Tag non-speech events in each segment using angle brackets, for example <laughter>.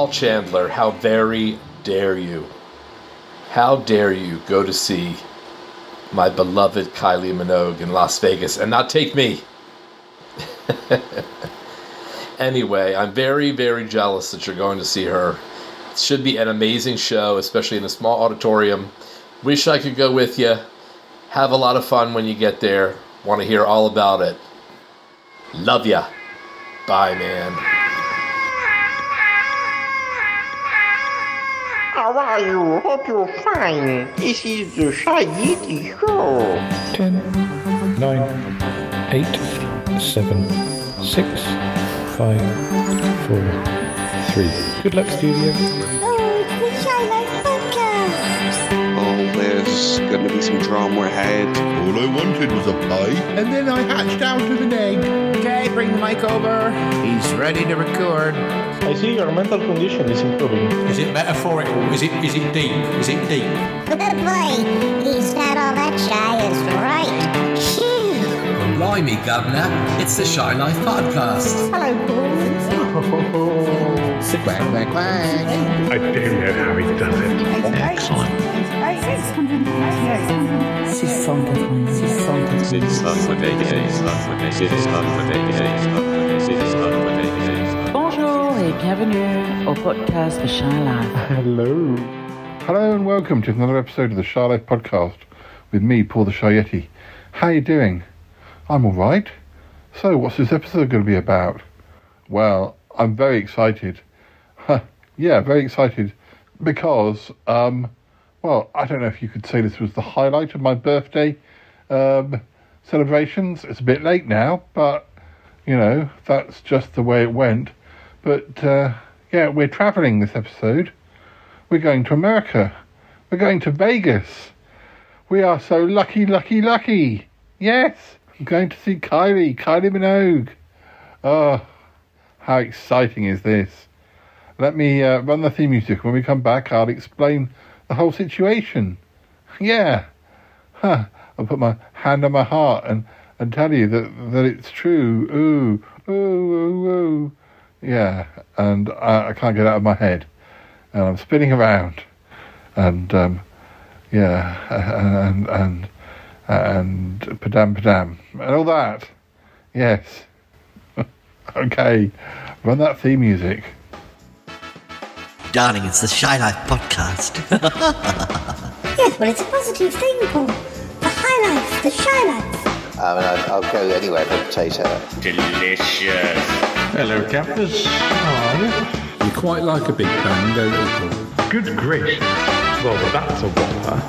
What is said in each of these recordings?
Paul Chandler, how very dare you? How dare you go to see my beloved Kylie Minogue in Las Vegas and not take me? <laughs> anyway, I'm very, very jealous that you're going to see her. It should be an amazing show, especially in a small auditorium. Wish I could go with you. Have a lot of fun when you get there. Want to hear all about it. Love ya. Bye, man. How are you? Hope you're fine. This is the Shy Yeti Show. 10, 9, 8, 7, 6, 5, 4, 3. Good luck, studio. Oh, it's the Shy Podcast. Oh, there's going to be some drama ahead. All I wanted was a pie, and then I hatched out of an egg. Okay, bring the mic over. He's ready to record. I see your mental condition is improving. Is it metaphorical? Is it is it deep? Is it deep? Good boy. he's not all that shy is right. Phew. Blimey, Governor. It's the Shy Life Podcast. Hello, boys. Sit back, back. I don't know how he does it. Excellent. 600. 600. 600. 600. 600. Charlie or podcast for Charlotte. <laughs> Hello. Hello and welcome to another episode of the Shy Life podcast with me, Paul the Shy How How you doing? I'm alright. So, what's this episode going to be about? Well, I'm very excited. <laughs> yeah, very excited because, um, well, I don't know if you could say this was the highlight of my birthday um, celebrations. It's a bit late now, but, you know, that's just the way it went. But uh, yeah, we're travelling this episode. We're going to America. We're going to Vegas. We are so lucky, lucky, lucky. Yes, I'm going to see Kylie, Kylie Minogue. Oh, how exciting is this? Let me uh, run the theme music. When we come back, I'll explain the whole situation. Yeah. Huh. I'll put my hand on my heart and, and tell you that, that it's true. Ooh, ooh, ooh, ooh. Yeah. And I, I can't get it out of my head. And I'm spinning around. And, um, yeah, <laughs> and, and, and padam padam. And all that. Yes. <laughs> okay. Run that theme music. Darling, it's the Shy Life Podcast. <laughs> Yes, well, it's a positive thing, Paul. The high life, the shy life. I mean, I'll, I'll go anywhere for potato. Delicious. Hello, campers. How are you? You quite like a big bang, don't you, Paul? Good gracious. Well, that's a whopper.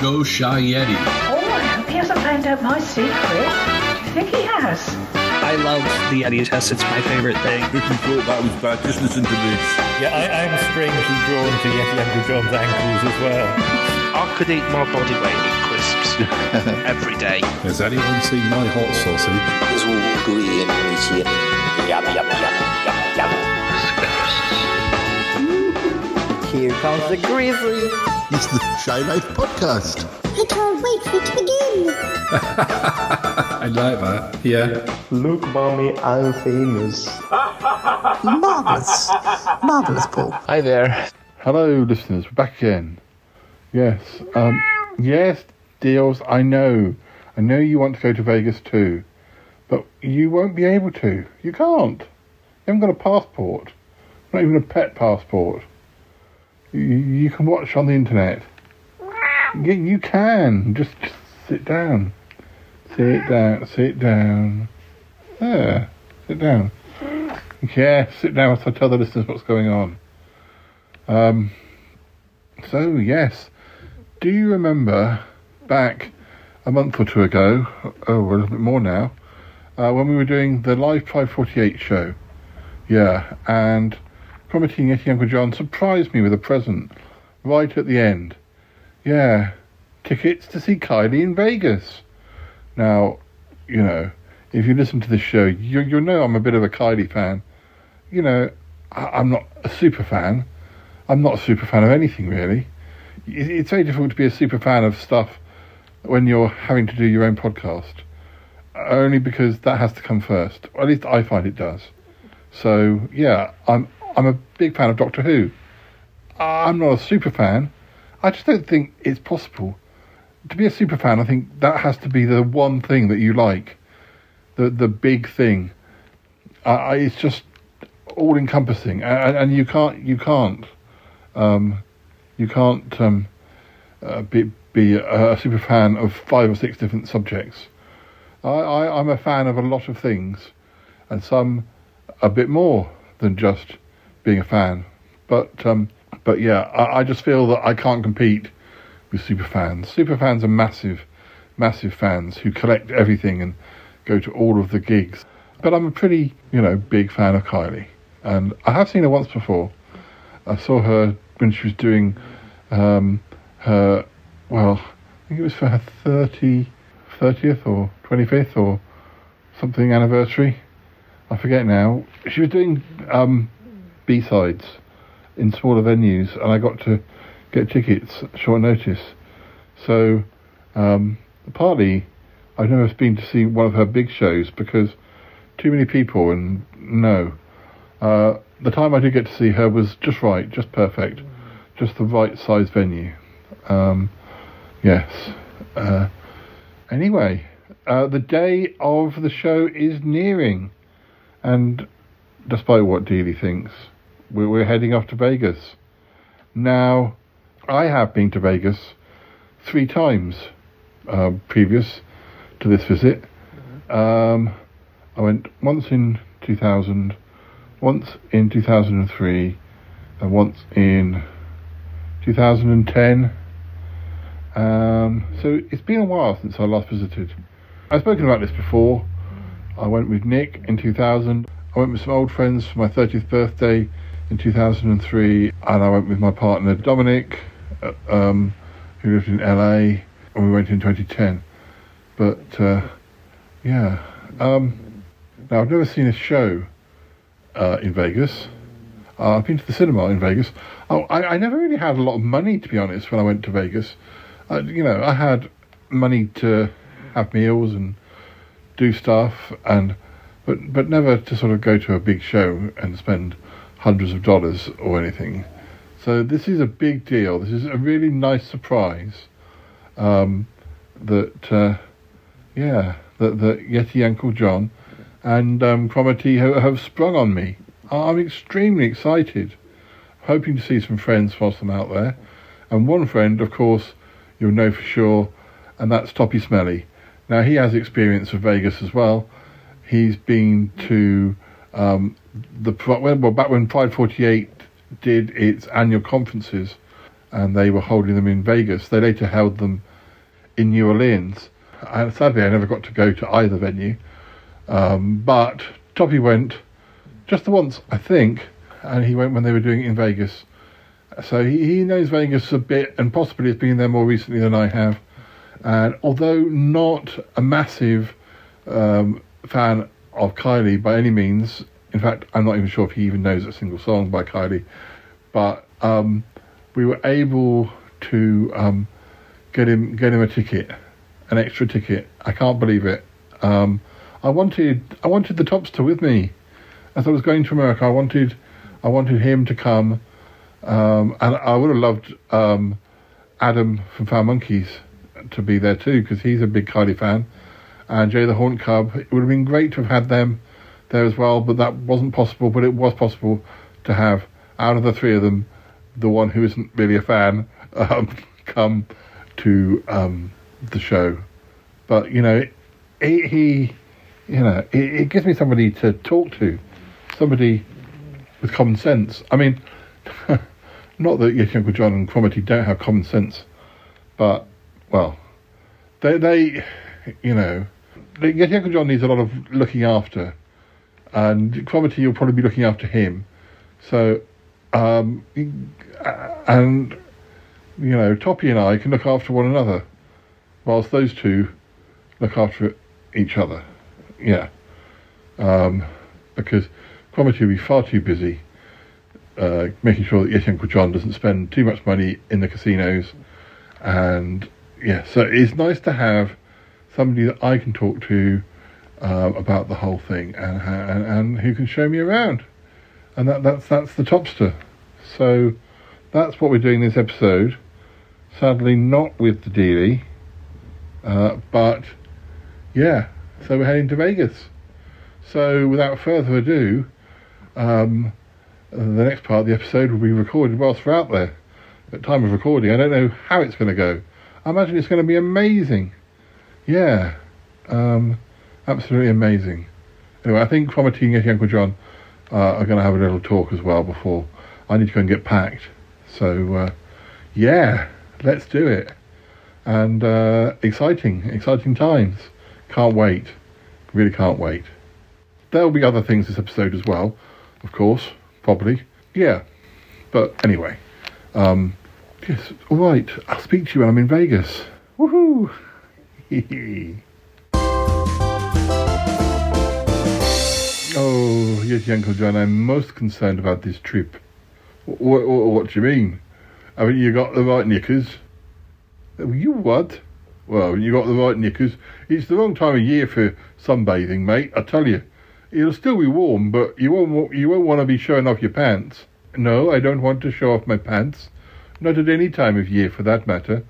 Go Shy Yeti. Oh, I hope he hasn't found out my secret. Do you think he has? I love the Yeti test. It's my favorite thing. If you thought that was bad, just listen to this. Yeah, I, I'm strangely drawn to Yeti Uncle John's ankles as well. I could eat my body weight in crisps <laughs> every day. Has anyone seen my hot sausage? Eh? It's all gooey and meaty and yum, yum, yum, yum, yum. Here comes the grizzly. It's the Shy Life Podcast. I can't wait for it to begin. <laughs> I like that. Yeah. Look, mommy, I'm famous. <laughs> Marvellous. Marvellous, Paul. Hi there. Hello, listeners. We're back again. Yes. Um, yes, deals. I know. I know you want to go to Vegas too, but you won't be able to. You can't. You haven't got a passport. Not even a pet passport. You, can watch on the internet. You, you can. Just, just sit down. Sit down. Sit down. There. Sit down. Yeah, sit down I tell the listeners what's going on. Um, so, yes. Do you remember back a month or two ago, oh, a little bit more now, uh, when we were doing the Live 548 show? Yeah, and Promethean Yeti Uncle John surprised me with a present right at the end. Yeah, tickets to see Kylie in Vegas. Now, you know, if you listen to this show, you, you'll know I'm a bit of a Kylie fan. You know, I, I'm not a super fan. I'm not a super fan of anything really. It, it's very difficult to be a super fan of stuff when you're having to do your own podcast. Only because that has to come first. Or at least I find it does. So yeah, I'm I'm a big fan of Doctor Who. I'm not a super fan. I just don't think it's possible to be a super fan. I think that has to be the one thing that you like, the the big thing. Uh, it's just all encompassing, and, and, you can't you can't um, you can't um, uh, be be a, super fan of five or six different subjects. I, I I'm a fan of a lot of things, and some a bit more than just being a fan. But um, but yeah, I, I just feel that I can't compete with super fans. Super fans are massive, massive fans who collect everything and go to all of the gigs. But I'm a pretty, you know, big fan of Kylie, and I have seen her once before. I saw her when she was doing um, her, well, I think it was for her 30, 30th or 25th or something anniversary. I forget now. She was doing um, B sides in smaller venues, and I got to get tickets short notice. So, um, partly, I've never been to see one of her big shows because too many people, and no. Uh, the time I did get to see her was just right, just perfect, just the right size venue. Um, yes. Uh, anyway, uh, the day of the show is nearing, and despite what Dealey thinks, we're, we're heading off to Vegas. Now, I have been to Vegas three times uh, previous to this visit. Um, I went once in 2000, once in 2003, and once in 2010. Um, so it's been a while since I last visited. I've spoken about this before. I went with Nick in 2000. I went with some old friends for my 30th birthday in 2003, and I went with my partner Dominic, uh, um, who lived in LA, and we went in 2010. But uh, yeah, um, now I've never seen a show uh, in Vegas. Uh, I've been to the cinema in Vegas. Oh, I, I, never really had a lot of money, to be honest, when I went to Vegas. Uh, you know, I had money to have meals and do stuff, and but but never to sort of go to a big show and spend hundreds of dollars or anything. So this is a big deal. This is a really nice surprise um, that, uh, yeah, that, that Yeti Uncle John and um, Cromarty have, have sprung on me. I'm extremely excited, hoping to see some friends whilst I'm out there. And one friend, of course, you'll know for sure, and that's Toppie Smellie. Now, he has experience of Vegas as well. He's been to um, the well back when Pride 48 did its annual conferences, and they were holding them in Vegas. They later held them in New Orleans. And sadly, I never got to go to either venue. Um, but Toppie went just the once, I think, and he went when they were doing it in Vegas. So he, he knows Vegas a bit, and possibly has been there more recently than I have. And although not a massive um, fan of Kylie by any means. In fact, I'm not even sure if he even knows a single song by Kylie. But um, we were able to um, get him get him a ticket, an extra ticket. I can't believe it. Um, I wanted I wanted the Topster with me as I was going to America. I wanted I wanted him to come, um, and I would have loved um, Adam from Foul Monkeys to be there too because he's a big Kylie fan and Jay the Hauntcub. It would have been great to have had them there as well, but that wasn't possible. But it was possible to have, out of the three of them, the one who isn't really a fan <laughs> um, come to um, the show. But you know, he, he you know, it, it, gives me somebody to talk to, somebody with common sense. I mean, <laughs> not that Yeti Uncle John and Cromarty don't have common sense, but well, they they, you know, Yeti Uncle John needs a lot of looking after, and Cromarty you'll probably be looking after him. So, um, and you know, Toppie and I can look after one another, whilst those two look after each other. Yeah, um, because Cromarty will be far too busy uh, making sure that Yeti Uncle John doesn't spend too much money in the casinos, and yeah, so it's nice to have somebody that I can talk to uh, about the whole thing and, and, and who can show me around. and that, that's that's the topster. So that's what we're doing this episode. Sadly, not with the dealie, uh, but yeah. So we're heading to Vegas. So without further ado, um, the next part of the episode will be recorded whilst we're out there. At time of recording, I don't know how it's going to go. I imagine it's going to be amazing. Yeah, um, absolutely amazing. Anyway, I think Cromarty and Uncle John uh, are going to have a little talk as well before I need to go and get packed. So, uh, yeah, let's do it. And uh, exciting, exciting times. Can't wait. Really can't wait. There'll be other things this episode as well, of course, probably. Yeah. But anyway, um, yes, all right. I'll speak to you when I'm in Vegas. Woohoo! <laughs> oh, yes, Uncle John, I'm most concerned about this trip. What, what, what do you mean? I mean, you got the right knickers. You what? Well, you got the right knickers. It's the wrong time of year for sunbathing, mate. I tell you, it'll still be warm, but you won't. You won't want to be showing off your pants. No, I don't want to show off my pants. Not at any time of year, for that matter.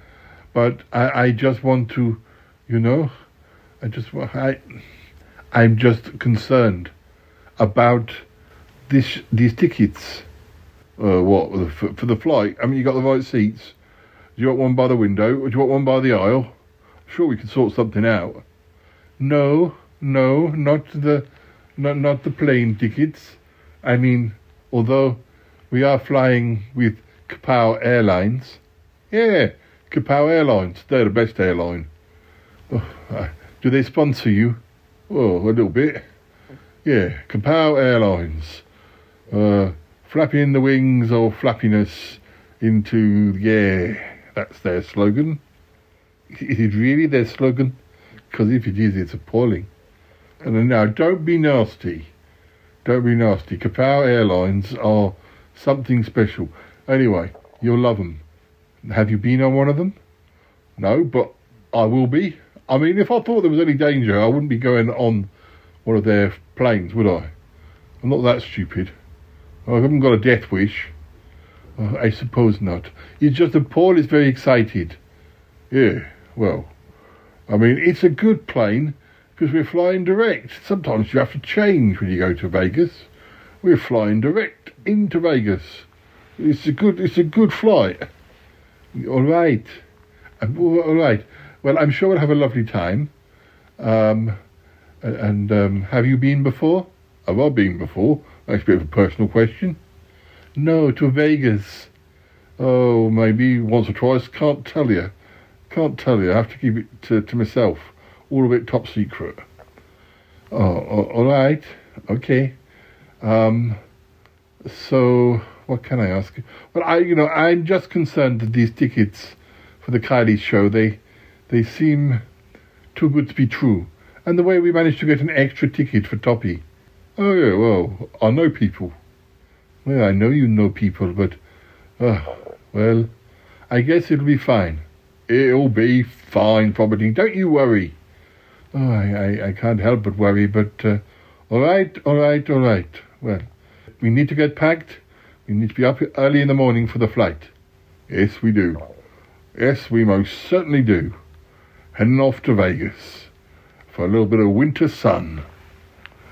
But I, I just want to, you know, I just I, I'm just concerned about this these tickets. Uh, what for, for the flight? I mean, you got the right seats. Do you want one by the window, or do you want one by the aisle? Sure, we can sort something out. No, no, not the, not not the plane tickets. I mean, although we are flying with Kapow Airlines. Yeah, Kapow Airlines. They're the best airline. Oh, uh, do they sponsor you? Oh, a little bit. Yeah, Kapow Airlines. Uh, flapping the wings or flappiness into yeah, that's their slogan. Is it really their slogan? Because if it is, it's appalling. And now, don't be nasty. Don't be nasty. Kapow Airlines are something special. Anyway, you'll love them. Have you been on one of them? No, but I will be. I mean, if I thought there was any danger, I wouldn't be going on one of their planes, would I? I'm not that stupid. I haven't got a death wish. I suppose not. It's just that Paul is very excited. Yeah, well, I mean, it's a good plane because we're flying direct. Sometimes you have to change when you go to Vegas. We're flying direct into Vegas. It's a good, it's a good flight. All right, all right. Well, I'm sure we'll have a lovely time. Um, and um, have you been before? Have I been before? That's a bit of a personal question. No, to Vegas. Oh, maybe once or twice. Can't tell you. Can't tell you. I have to keep it to, to myself. All of it top secret. Oh, all right. Okay. Um, so, what can I ask? Well, I, you know, I'm just concerned that these tickets for the Kylie show, they, they seem too good to be true. And the way we managed to get an extra ticket for Toppie. Oh yeah, well, I know people. Well, I know you know people, but, uh, well, I guess it'll be fine. It'll be fine, probably. Don't you worry. Oh, I, I, I can't help but worry, but, uh, all right, all right, all right. Well, we need to get packed. We need to be up early in the morning for the flight. Yes, we do. Yes, we most certainly do. Heading off to Vegas for a little bit of winter sun.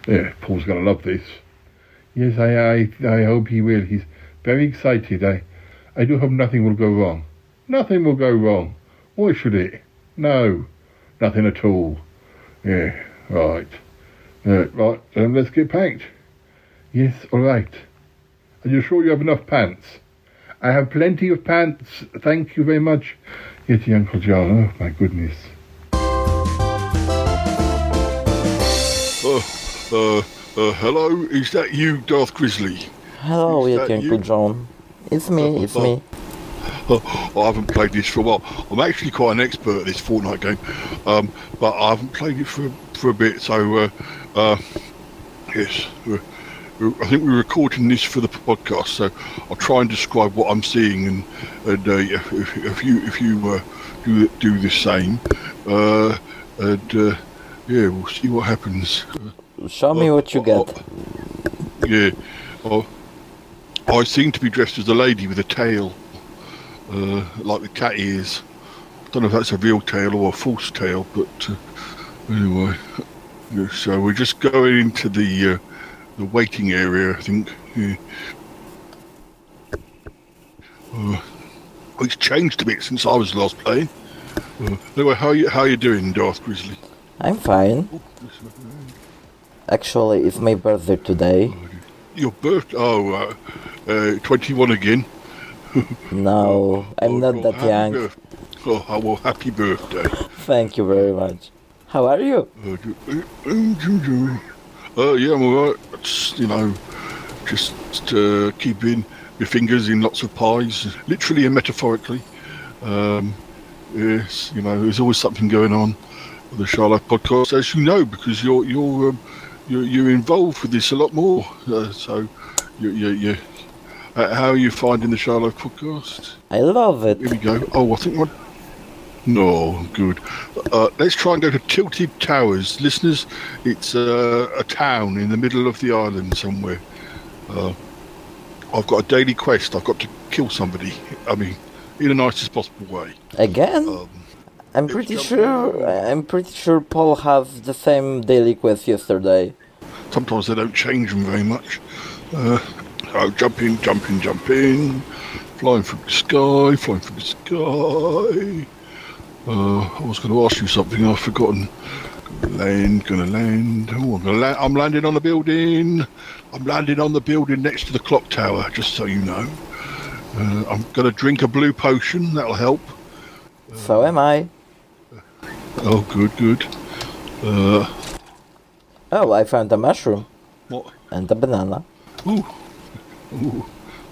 Yeah, Paul's going to love this. Yes, I, I, I hope he will. He's very excited. I, I do hope nothing will go wrong. Nothing will go wrong. Why should it? No, nothing at all. Yeah, right. Uh, right, then let's get packed. Yes, all right. Are you sure you have enough pants? I have plenty of pants. Thank you very much. Yes, Uncle John. Oh, my goodness. Uh, uh, uh, hello? Is that you, Darth Grizzly? Hello, Yeti Uncle John. It's me, it's me. <laughs> I haven't played this for a while. I'm actually quite an expert at this Fortnite game, um, but I haven't played it for for a bit. So, uh, uh, yes, I think we're recording this for the podcast. So I'll try and describe what I'm seeing, and, and uh, if, if you if you uh, do do the same, uh, and uh, yeah, we'll see what happens. Show me what you get. yeah. Oh, I seem to be dressed as a lady with a tail, uh, like the cat ears. I don't know if that's a real tail or a false tail, but uh, anyway. Yeah, so we're just going into the uh, the waiting area, I think. Yeah. Uh, it's changed a bit since I was last playing. Uh, anyway, how you how you doing, Darth Grizzly? I'm fine. Actually, it's my birthday today. Your birth? Oh, uh, uh, 21 again. <laughs> no, I'm not that young. Oh, well, happy birthday. <laughs> Thank you very much. How are you? Uh, do- uh, uh, yeah, I'm alright. You know, just uh, keeping your fingers in lots of pies, literally and metaphorically. Um, yes, you know, there's always something going on with the Shy Life podcast, as you know, because you're you're um, you're, you're involved with this a lot more. Uh, so, you you you. Uh, how are you finding the Shy Life podcast? I love it. Here we go. Oh, I think one. No, good. Uh, let's try and go to Tilted Towers, listeners. It's uh, a town in the middle of the island somewhere. Uh, I've got a daily quest. I've got to kill somebody. I mean, in the nicest possible way. Again? Um, I'm pretty sure. I'm pretty sure Paul has the same daily quest yesterday. Sometimes they don't change them very much. Uh, oh, jump in, jump in, jump in. Flying through the sky, flying through the sky. Uh, I was going to ask you something. I've forgotten. Land, gonna land. Oh, I'm, gonna la- I'm landing on the building. I'm landing on the building next to the clock tower. Just so you know. Uh, I'm gonna drink a blue potion. That'll help. So am I. Oh, good, good. Uh, Oh, I found a mushroom. What? And a banana. Ooh. Ooh.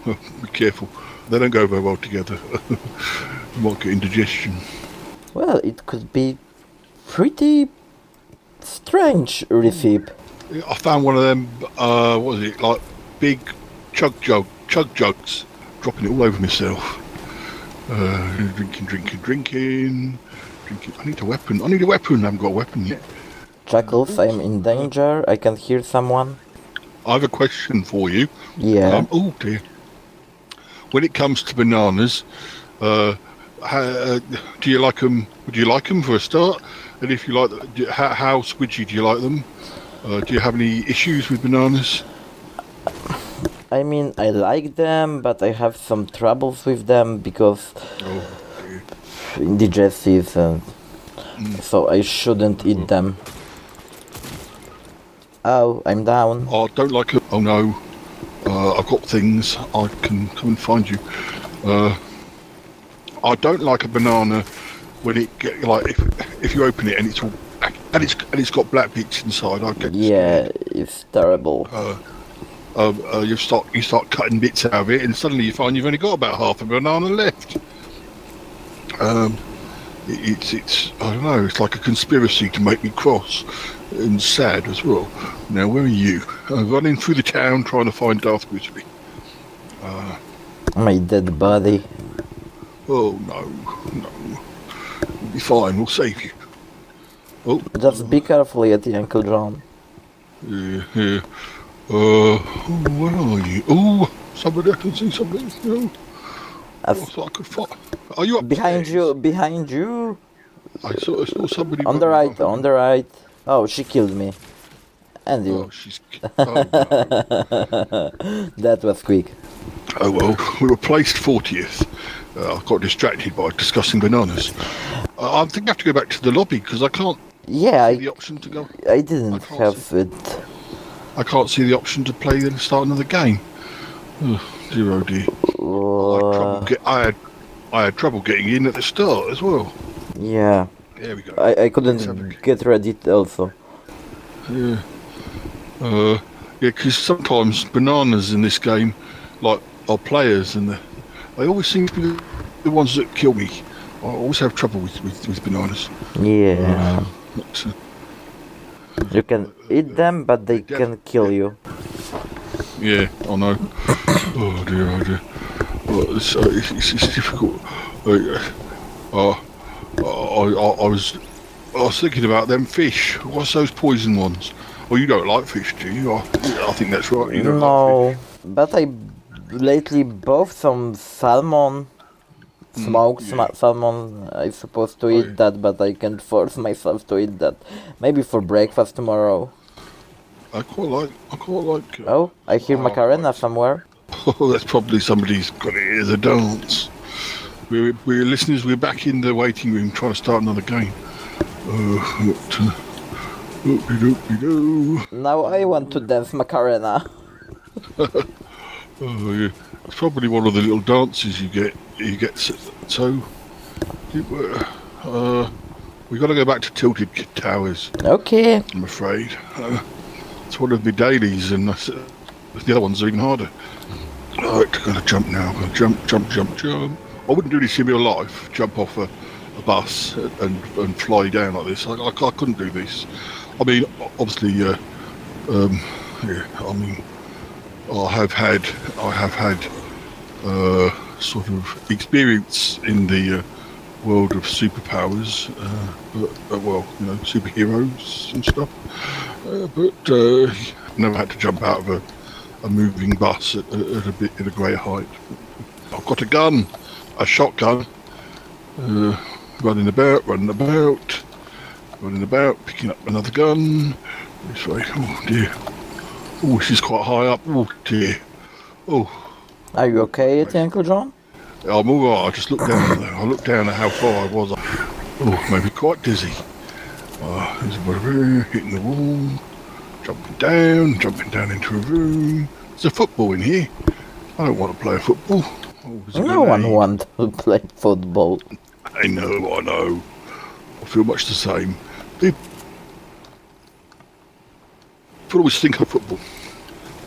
<laughs> Be careful. They don't go very well together. you <laughs> might get indigestion. Well, it could be pretty strange recipe. I found one of them. Uh, what was it? Like big chug jug, chug jugs, dropping it all over myself. Uh, drinking, drinking, drinking, drinking. I need a weapon. I need a weapon. I haven't got a weapon yet. Chuckles, I'm in danger. I can hear someone. I have a question for you. Yeah. Um, oh dear. When it comes to bananas, uh, how, uh, do you like them? Would you like them for a start? And if you like, them, do, how, how squidgy do you like them? Uh, do you have any issues with bananas? I mean, I like them, but I have some troubles with them because indigestive, and so I shouldn't eat them. Oh, I'm down. I don't like it. Oh no, uh, I've got things. I can come and find you. Uh, I don't like a banana when it get like if if you open it and it's all and it's and it's got black bits inside. I get Yeah, it's terrible. uh, uh, uh, you start you start cutting bits out of it, and suddenly you find you've only got about half a banana left. Um, it, it's it's I don't know. It's like a conspiracy to make me cross and sad as well. Now where are you? <laughs> I'm running through the town trying to find Darth Grizzly. Uh, My dead body. oh no, no, we'll be fine. We'll save you. Oh, Just be careful, Yeti Uncle John. yeah, yeah. Uh, oh, where are you? Oh, somebody I can see something. No. I thought I could find. Are you up? Behind you, behind you. I saw, I saw somebody. On the right, on the right. Oh, she killed me. And you. Oh, she's. Oh, <laughs> that was quick. oh well, we were placed 40th. Uh, I got distracted by discussing bananas. Uh, I think I have to go back to the lobby because I can't Yeah, see I, the option to go. I didn't have it. I can't see the option to play and start another game. Oh, dear oh dear. Uh, Get, I had I had trouble getting in at the start as well. yeah. There we go. I, I couldn't get ready also. Yeah. Uh, yeah, because sometimes bananas in this game, like, are players, and the, they always seem to be the, ones that kill me. I always have trouble with, with, with bananas. Yeah. Uh, You can eat them, but they can kill you. yeah, I know. <coughs> oh dear, oh dear. Well, it's, uh, it's, it's, it's difficult. Uh, uh, I, I, I was I was thinking about them fish. What's those poison ones? Well, you don't like fish, do you? I, I think that's right. You don't like No, but I lately bought some salmon, smoked sma- salmon. I'm supposed to eat that, but I can't force <laughs> myself to eat that. Maybe for breakfast tomorrow. I quite like. I quite like. Uh, Oh, I hear Macarena somewhere. Oh, <laughs> that's probably somebody's got hear the dance. We're, we're listeners. We're back in the waiting room trying to start another game. Uh, but, uh, Now I want to dance Macarena. <laughs> Oh, yeah. It's probably one of the little dances you get. You get so. uh, uh, we got to go back to Tilted Towers. Okay. I'm afraid. Uh, it's one of the dailies, and uh, the other ones are even harder. Right, gonna jump now. Gonna jump, jump, jump, jump. I wouldn't do this in life. Jump off a, a bus and and fly down like this. I, I, I couldn't do this. I mean, obviously, uh, um, yeah. I mean, I have had, I have had, uh, sort of experience in the uh, world of superpowers, uh, but, uh, well, you know, superheroes and stuff. Uh, but never had to jump out of a, a moving bus at, at a bit at a great height. I've got a gun, a shotgun, uh, running about, running about, running about, picking up another gun. This way. Oh dear. Oh, she's quite high up. Oh dear. Oh, Are you okay, Yeti Uncle John? I'm all right. I just looked down. I looked down at how far I was. Oh, maybe quite dizzy. Oh, there's a bit of air, hitting the wall, jumping down, jumping down into a room. There's a football in here. I don't want to play football. No one wants to play football. I know, I know. I feel much the same. People always think of football.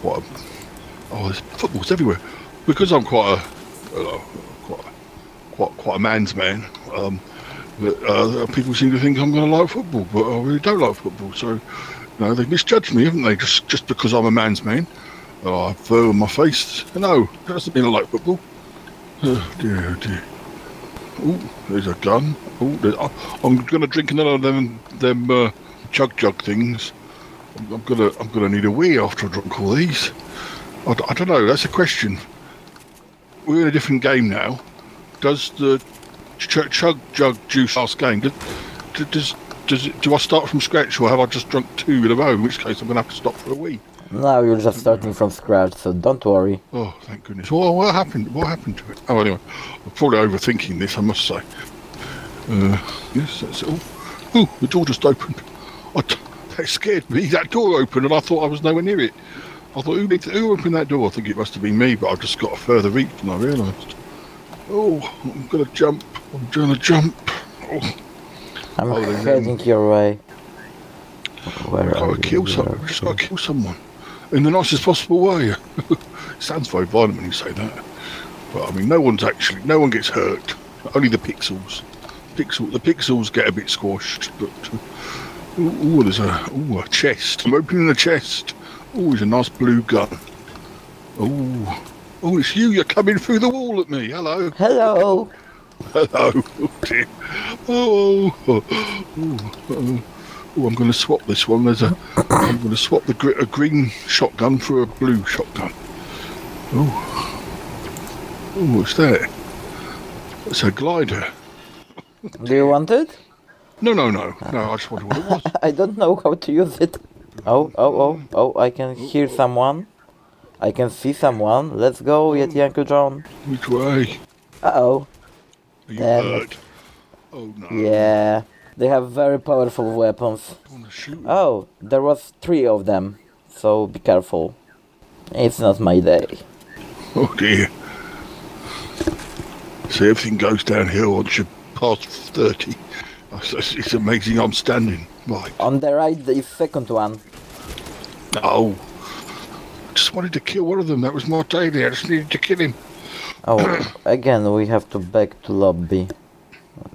What? Oh, there's footballs everywhere. Because I'm quite a, uh, quite, quite, quite a man's man. Um, but, uh, people seem to think I'm going to like football, but I really don't like football. So, you know, they've misjudged me, haven't they? Just, just because I'm a man's man. Oh, I fur on my face. No, that doesn't mean I like football. Oh dear, oh dear. Oh, there's a gun. Oh, there, oh, I'm gonna drink another of them them uh, chug jug things. I'm, I'm gonna I'm gonna need a wee after I drink all these. I don't know. That's a question. We're in a different game now. Does the ch- chug jug juice last game? Does, does does it, do I start from scratch or have I just drunk two in a row? In which case I'm gonna have to stop for a wee. Now you're just starting from scratch, so don't worry. Oh, thank goodness. Well, what happened? What happened to it? Oh, anyway, I'm probably overthinking this, I must say. Uh, yes, that's all. Oh, the door just opened. I t- that scared me. That door opened, and I thought I was nowhere near it. I thought, who, did- who opened that door? I think it must have been me, but I've just got a further reach than I realised. Oh, I'm gonna jump. I'm gonna jump. Oh, I'm Oh, heading your way. Where I've are got to kill someone. I've just got to kill someone in the nicest possible way. <laughs> Sounds very violent when you say that, but I mean, no one's actually, no one gets hurt. Only the pixels. Pixel, the pixels get a bit squashed. But uh, ooh, ooh, there's a ooh, a chest. I'm opening the chest. Oh, there's a nice blue gun. Oh, oh, it's you. You're coming through the wall at me. Hello. Hello. <laughs> Hello. Oh dear. Oh, oh, oh, oh, I'm going to swap this one. There's a. I'm going to swap the gr- a green shotgun for a blue shotgun. Oh. Oh, what's that? It's a glider. <laughs> Do you want it? No, no, no, no. I just wondered what it was. <laughs> I don't know how to use it. Oh, oh, oh, oh, I can hear someone. I can see someone. Let's go, Yeti Uncle John. Which way? Uh oh. Are you Damn hurt? Oh no. Yeah. They have very powerful weapons. I want to shoot. Oh, there was three of them. So be careful. It's not my day. Oh dear. So everything goes downhill once you pass 30. It's, it's- it's amazing I'm standing. Right. On the right, the second one. Oh. Just wanted to kill one of them. That was my daily. I just needed to kill him. Oh, <coughs> again, we have to back to lobby.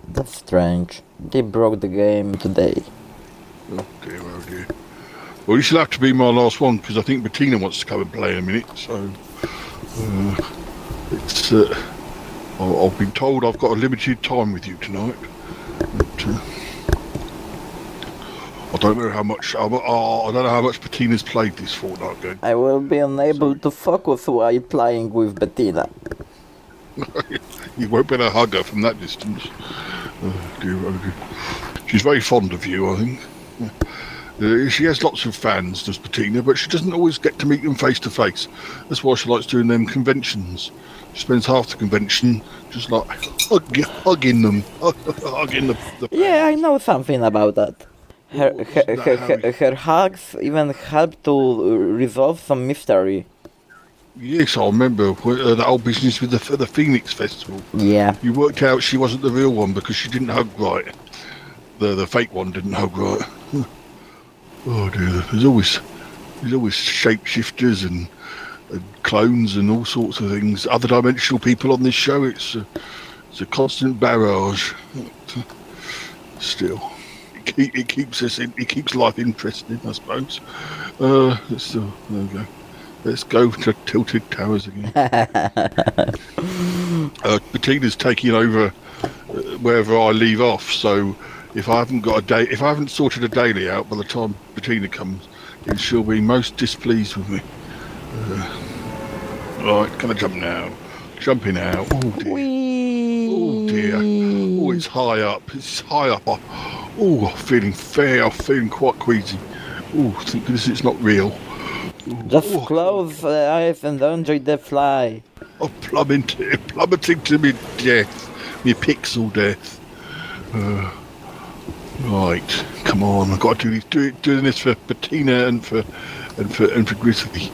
That's strange. They broke the game today. Oh dear, oh dear. Well, this will have to be my last one because I think Bettina wants to come and play in a minute. So, uh, it's. Uh, I've been told I've got a limited time with you tonight. But, uh, I don't know how much. I, oh, I don't know how much Bettina's played this Fortnite game. I will be unable to focus while playing with Bettina. <laughs> you won't be able to hug her from that distance. Oh, dear, oh, dear. She's very fond of you, I think. Uh, she has lots of fans, does Bettina, but she doesn't always get to meet them face to face. That's why she likes doing them conventions. She spends half the convention just like hug, hugging them, <laughs> hugging the, the Yeah, I know something about that. Her, her, her, her, her hugs even help to resolve some mystery. Yes, I remember uh, that whole business with the the Phoenix Festival. Yeah. You worked out she wasn't the real one because she didn't hug right. The the fake one didn't hug right. <laughs> Oh dear, there's always there's always shapeshifters and, and clones and all sorts of things. Other dimensional people on this show. It's a, it's a constant barrage. <laughs> Still, it, keep, it keeps us in, it keeps life interesting, I suppose. Uh, uh, there we go. Let's go to Tilted Towers again. <laughs> uh, Bettina's taking over uh, wherever I leave off, so if I haven't got a day, if I haven't sorted a daily out by the time Bettina comes, then she'll be most displeased with me. Uh, right, can I jump now? Jumping out. Oh dear. Oh dear. Oh, it's high up. It's high up. Oh, I'm feeling fair. I'm feeling quite queasy. Oh, thank goodness it's not real. Just oh, close the eyes and enjoy the fly. I'm plummeting, plummeting to me death, me pixel death. Uh, right, come on, I've got to do this, do doing this for Bettina and for and for and for Grizzly.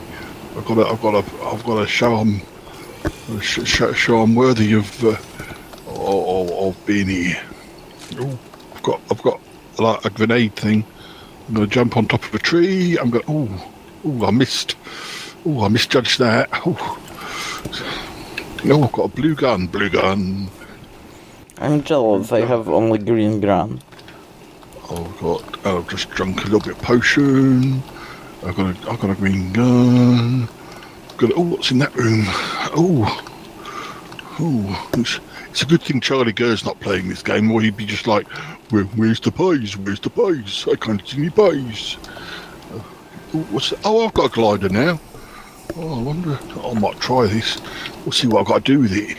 I've got to, I've got to, I've got to show them, show, show them worthy of, uh, of, of being here. Ooh, I've got, I've got like a grenade thing. I'm going to jump on top of a tree. I'm going. Oh. Oh, I missed. Oh, I misjudged that. Oh. oh, I've got a blue gun. Blue gun. I'm jealous. I have only green gun. I've got. I've just drunk a little bit of potion. I've got a. I've got a green gun. I've got. Oh, what's in that room? Oh. Oh, it's, it's a good thing Charlie Gur's not playing this game, or he'd be just like, Where, "Where's the pies? Where's the pies? I can't see any pies." What's oh, I've got a glider now. Oh, I wonder. I might try this. We'll see what I've got to do with it.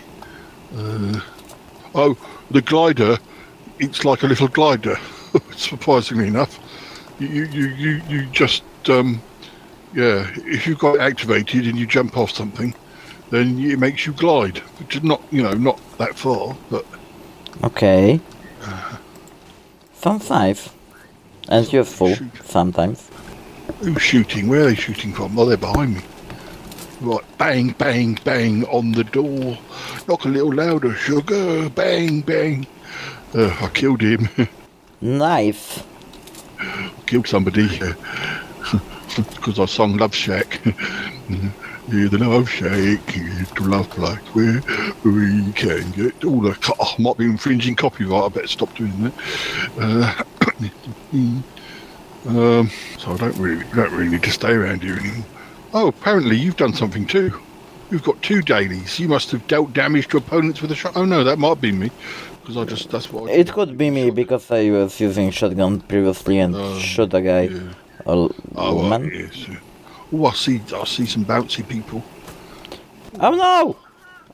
Uh, oh, the glider. It's like a little glider. <laughs> Surprisingly enough, you you you you just um, yeah. If you've got it activated and you jump off something, then it makes you glide. Which is not you know not that far, but Okay. Sounds nice. And useful sometimes. Who's shooting? Where are they shooting from? Oh, they're behind me. Right, bang, bang, bang on the door. Knock a little louder, sugar. Bang, bang. Uh, I killed him. <laughs> Knife. killed somebody <laughs> because I sung Love Shack. <laughs> Hear the love shack, to love like where we can get all the. Oh, I might be infringing copyright. I better stop doing that. Uh, <coughs> um, so I don't really don't really need to stay around here anymore. Oh, apparently you've done something too. You've got two dailies. You must have dealt damage to opponents with a shot. Oh no, that might be me, because I just that's what. I It could be me because I was using shotgun previously and shot a guy. Or Oh, woman. right, yes. Oh, I see. I see some bouncy people. Oh no!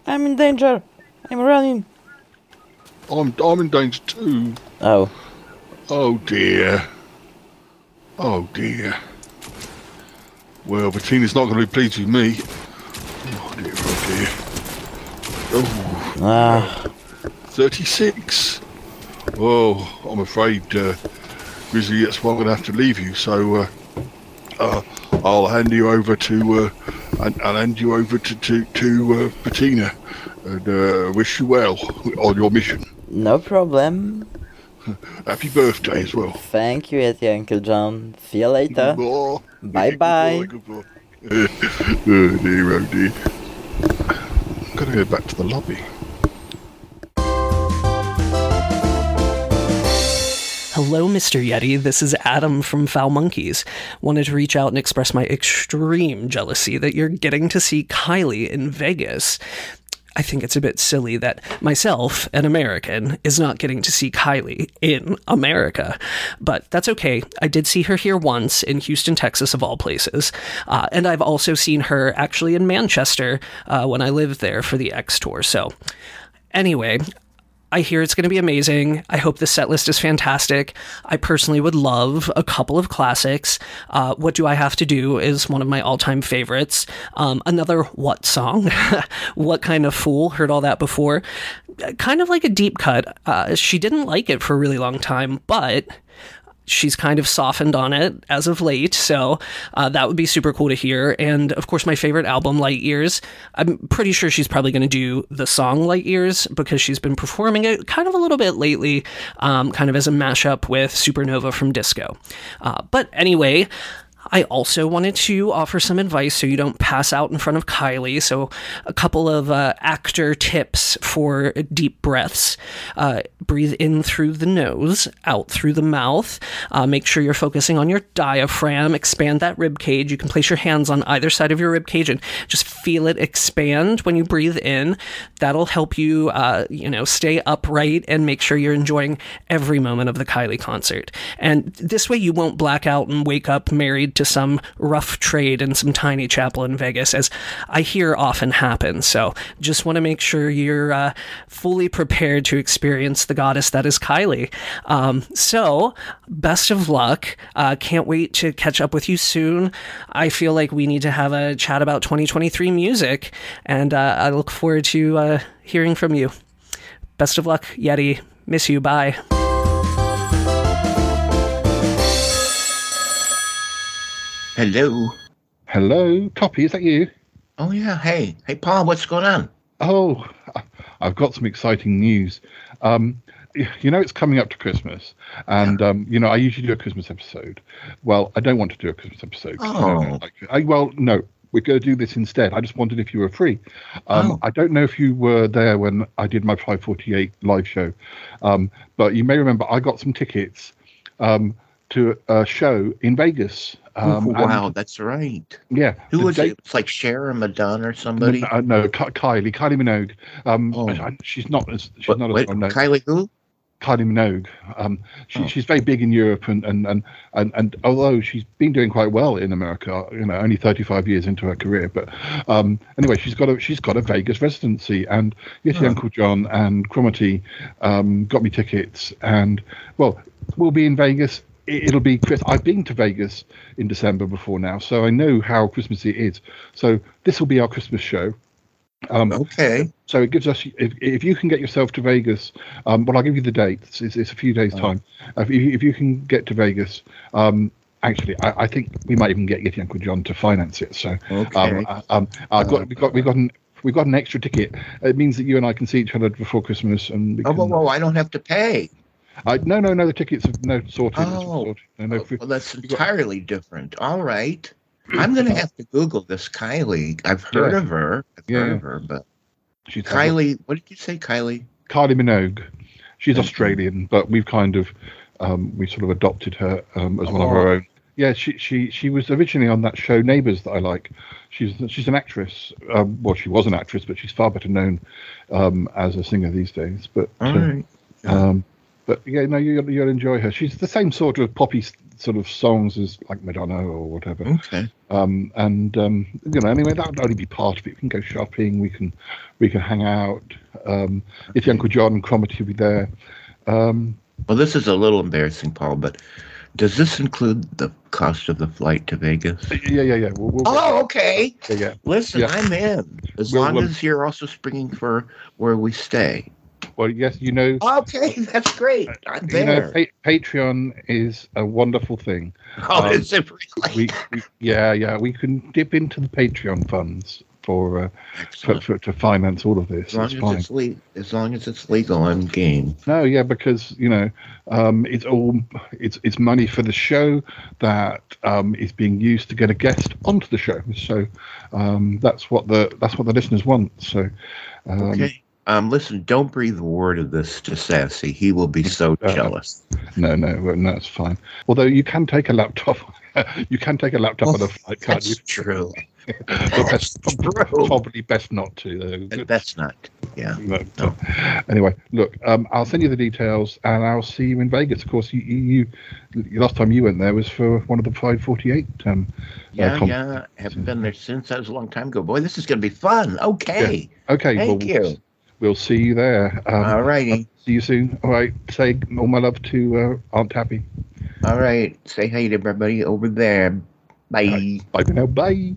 I'm in danger! I'm running! I'm I'm in danger too. Oh. Oh dear. Oh dear. Well, Bettina's not going to be pleased with me. Oh dear, oh dear. Oh. Ah. 36. Oh, I'm afraid, uh, Grizzly, that's why I'm going to have to leave you. So, uh, uh, I'll hand you over to, uh, and I'll hand you over to to, to uh, Bettina, and uh, wish you well on your mission. No problem. <laughs> Happy birthday as well. Thank you, Yeti Uncle John. See you later. Bye bye. oh dear, oh dear. I'm going to go back to the lobby. Hello, Mr. Yeti. This is Adam from Foul Monkeys. Wanted to reach out and express my extreme jealousy that you're getting to see Kylie in Vegas. I think it's a bit silly that myself, an American, is not getting to see Kylie in America. But that's okay. I did see her here once in Houston, Texas, of all places. Uh, and I've also seen her actually in Manchester uh, when I lived there for the X Tour. So, anyway, I hear it's going to be amazing. I hope the set list is fantastic. I personally would love a couple of classics. Uh, what Do I Have to Do is one of my all time favorites. Um, another What song? <laughs> what Kind of Fool? Heard all that before. Kind of like a deep cut. Uh, she didn't like it for a really long time, but she's kind of softened on it as of late, so uh, that would be super cool to hear. And of course, my favorite album, Light Years. I'm pretty sure she's probably going to do the song Light Years because she's been performing it kind of a little bit lately, um, kind of as a mashup with Supernova from Disco. Uh, but anyway, I also wanted to offer some advice so you don't pass out in front of Kylie. So, a couple of uh, actor tips for deep breaths. Uh, breathe in through the nose, out through the mouth. Uh, make sure you're focusing on your diaphragm. Expand that rib cage. You can place your hands on either side of your rib cage and just feel it expand when you breathe in. That'll help you, uh, you know, stay upright and make sure you're enjoying every moment of the Kylie concert. And this way, you won't black out and wake up married to some rough trade in some tiny chapel in Vegas, as I hear often happens. So just want to make sure you're uh, fully prepared to experience the goddess that is Kylie. Um, so best of luck. Uh, can't wait to catch up with you soon. I feel like we need to have a chat about 2023 music, and uh, I look forward to uh, hearing from you. Best of luck, Yeti. Miss you. Bye. Hello. Hello, Toppie, is that you? Oh yeah. Hey, hey, Paul. What's going on? Oh, <laughs> I've got some exciting news. Um, you know, it's coming up to Christmas, and um, you know, I usually do a Christmas episode. Well, I don't want to do a Christmas episode. Oh. Like, I, well, no, we're going to do this instead. I just wondered if you were free. Um, Oh. I don't know if you were there when I did my 548 live show, um, but you may remember I got some tickets um, to a show in Vegas. Um, oh, wow, and- that's right. yeah. Who was date- it? It's like Cher or Madonna or somebody. No, no, Ky- Kylie, Kylie Minogue. Um, Oh. She's not as she's What- not as well known. Kylie who? Kylie Minogue. Um, she, Oh. she's very big in Europe, and, and, and, and, and although she's been doing quite well in America, you know, only 35 years into her career, but um, anyway, she's got a she's got a Vegas residency, and Yeti Oh. Uncle John and Cromarty um, got me tickets, and well, we'll be in Vegas. It- It'll be Chris. I've been to Vegas in December before now, so I know how Christmassy it is. So this will be our Christmas show. Um, okay. So it gives us, if, if you can get yourself to Vegas, um, well, I'll give you the dates. It's, it's a few days' time. If, you, if you can get to Vegas, um, actually, I, I think we might even get Yeti Uncle John to finance it. So Okay. um, uh, um, I've got, we got, we got an, we've got an extra ticket. It means that you and I can see each other before Christmas. And we Oh, can, whoa, whoa! I don't have to pay. I, no, no, no. The tickets are no sorted. it's Oh. sorted. No, no, Well, that's entirely different. All right. I'm going to have to Google this Kylie. I've heard Yeah. of her. I've Yeah, heard of her, but She's Kylie. What did you say, Kylie? Kylie Minogue. She's Okay. Australian, but we've kind of um, we sort of adopted her um, as one of our Oh. own. Yeah, she she she was originally on that show Neighbours that I like. She's she's an actress. Um, well, she was an actress, but she's far better known um, as a singer these days. But All uh, right. um, but yeah, no, you'll you'll enjoy her. She's the same sort of poppy sort of songs as like Madonna or whatever. Okay. Um, and um, you know, anyway, that would only be part of it. We can go shopping. We can we can hang out. Um, if Uncle John and Cromitty will be there. Um, Well, this is a little embarrassing, Paul, but does this include the cost of the flight to Vegas? yeah, yeah, yeah. We'll, we'll, Oh, okay. yeah, yeah. Listen, Yeah. I'm in. As We'll- long as you're also springing for where we stay. Well, yes, you know, Okay, <laughs> that's great. I'm you know, there. pa- Patreon is a wonderful thing. Oh, um, is it really? We, we, yeah, yeah, we can dip into the Patreon funds for, uh, for, for to finance all of this. As long It's as fine. it's le- as long as it's legal, I'm game. No, yeah, because you know, um, it's all it's it's money for the show that um, is being used to get a guest onto the show. So um, that's what the that's what the listeners want. So um, Okay. Um, listen, don't breathe a word of this to Sassy. He will be so <laughs> Uh, jealous. no, no, well, no, it's fine. Although you can take a laptop, <laughs> you can take a laptop on a flight, can't you? <laughs> That's true. probably best not to. Though. Best not. Yeah. But, uh, anyway, look, um, I'll send you the details, and I'll see you in Vegas. Of course, you, you, you last time you went there was for one of the 548. Um, Yeah, uh, com- yeah. Haven't been there since. That was a long time ago. Boy, this is going to be fun. Okay. Okay. Thank well, you. We'll, see you there. Um, All righty. See you soon. All right. Say all my love to uh, Aunt Tappy. All right. Say hi to everybody over there. Bye. Bye for now. Bye.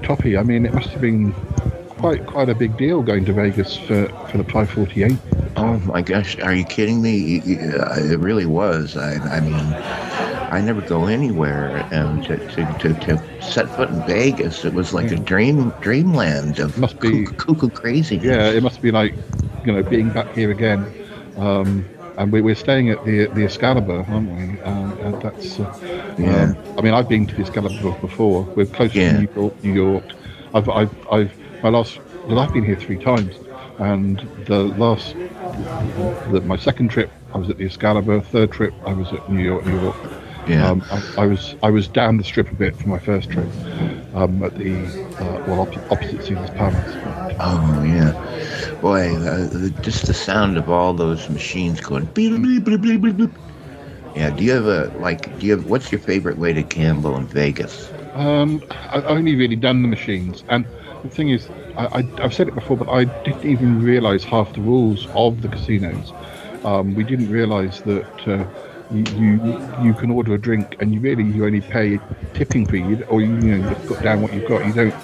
Toppie, I mean, it must have been quite quite a big deal going to Vegas for, for the 548. Oh my gosh, are you kidding me? It really was. I, I mean, I never go anywhere, and to, to, to, to set foot in Vegas, it was like a dream dreamland of must be cuckoo, cuckoo crazy. Yeah, it must be like, you know, being back here again. Um, and we, we're staying at the the Excalibur, aren't we? Um, and that's uh, Yeah. um, I mean, I've been to the Excalibur before. We're close Yeah. to New York. New York. I've, I've, I've, my last, well, I've been here three times, and the last, the, my second trip, I was at the Excalibur. Third trip, I was at New York, New York. Yeah. Um, I, I was, I was down the strip a bit for my first trip, um, at the, uh, well, opposite, opposite Caesar's Palace. Oh yeah, boy, uh, just the sound of all those machines going beep beep beep beep beep. Yeah, do you have a like? Do you have what's your favorite way to gamble in Vegas? Um, I've only really done the machines, and the thing is, I, I've said it before, but I didn't even realise half the rules of the casinos. Um, we didn't realise that uh, you, you you can order a drink, and you really you only pay a tipping fee, or you, you know put down what you've got. You don't.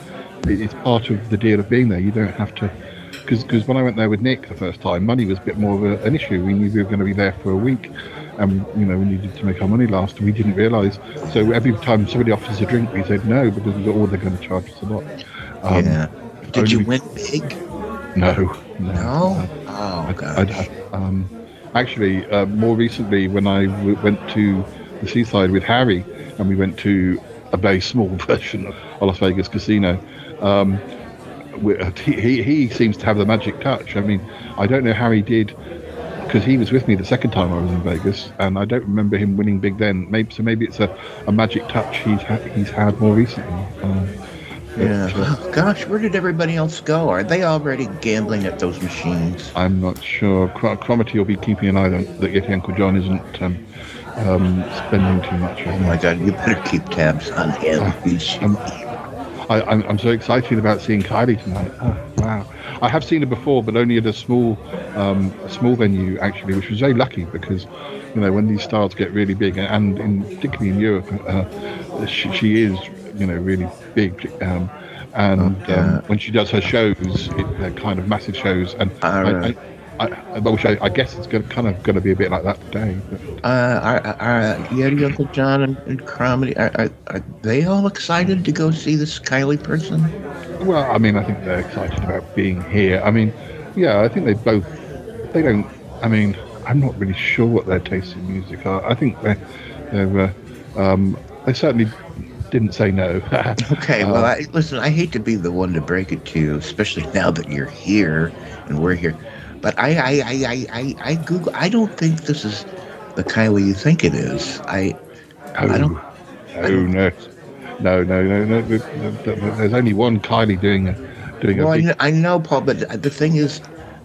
It's part of the deal of being there. You don't have to. Because when I went there with Nick the first time, money was a bit more of a, an issue. We knew we were going to be there for a week, and you know we needed to make our money last. And we didn't realise. So every time somebody offers a drink, we said no because we thought, oh, they're going to charge us a lot. Um, yeah. Did you win big? No. No. No? Oh gosh. Um, actually, uh, more recently, when I w- went to the seaside with Harry, and we went to a very small <laughs> version of a Las Vegas Casino. Um, we- he, he, he seems to have the magic touch. I mean, I don't know how he did because he was with me the second time I was in Vegas, and I don't remember him winning big then. Maybe so. Maybe it's a, a magic touch he's ha- he's had more recently. Um, Yeah. uh, Oh, gosh, where did everybody else go? Are they already gambling at those machines? I'm not sure. Cro- Cromitty will be keeping an eye on that Yeti Uncle John isn't um, um, spending too much. Oh my God, you better keep tabs on him. Um, I, I'm, I'm so excited about seeing Kylie tonight. Oh, wow. I have seen her before, but only at a small, um, a small venue actually, which was very lucky because, you know, when these stars get really big, and in, particularly in Europe, uh, she, she is, you know, really big. Um, and Oh, um, when she does her shows, it, they're kind of massive shows. And I, Alright. I, I, which I, I guess it's gonna, kind of going to be a bit like that today. But, Uh, are, are Yeti Uncle John and, and Cromedy, are, are, are they all excited to go see this Kylie person? Well, I mean, I think they're excited about being here. I mean, yeah, I think they both. They don't. I mean, I'm not really sure what their taste in music are. I think they're. they're uh, um, they certainly didn't say no. <laughs> Okay, well, Uh, I, listen, I hate to be the one to break it to you, especially now that you're here and we're here. But I, I, I, I, I, I Google. I don't think this is the Kylie you think it is. I, I don't. Oh no, no, no, no, no. th- th- There's only one Kylie doing a doing Well, a I, big. I know, Paul, but uh, the thing is,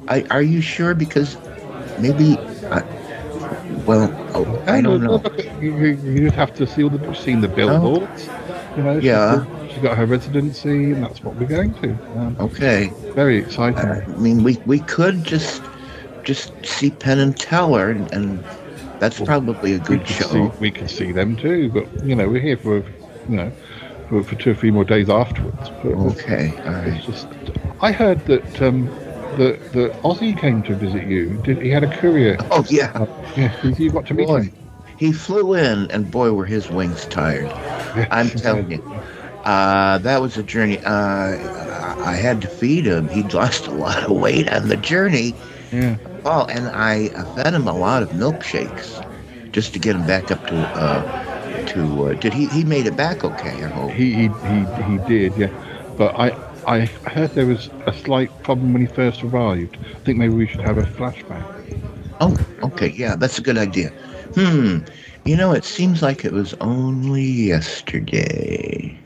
I, are you sure? Because maybe, I, well, oh, I don't know. You, you have to see all the seen the oh. billboards. You know, Yeah. She's got her residency, and that's what we're going to. Um, Okay. very exciting. I mean, we we could just just see Penn and Teller, and, and that's probably a good could show. see we could see them too, but you know we're here for you know for, for two or three more days afterwards. But Okay, all right. it's just I heard that um, that that Ozzy came to visit you. Did he had a courier? <laughs> Oh yeah, Uh, yeah, you- you got to meet Boy. him. he flew in, and boy, were his wings tired. <laughs> I'm telling you. Uh, that was a journey. Uh, I had to feed him. He'd lost a lot of weight on the journey. Yeah. Oh, and I fed him a lot of milkshakes just to get him back up to. Uh, to uh, did he? He made it back okay. I hope. He he he he did, yeah. But I I heard there was a slight problem when he first arrived. I think maybe we should have a flashback. Oh, okay, yeah, that's a good idea. Hmm. You know, it seems like it was only yesterday.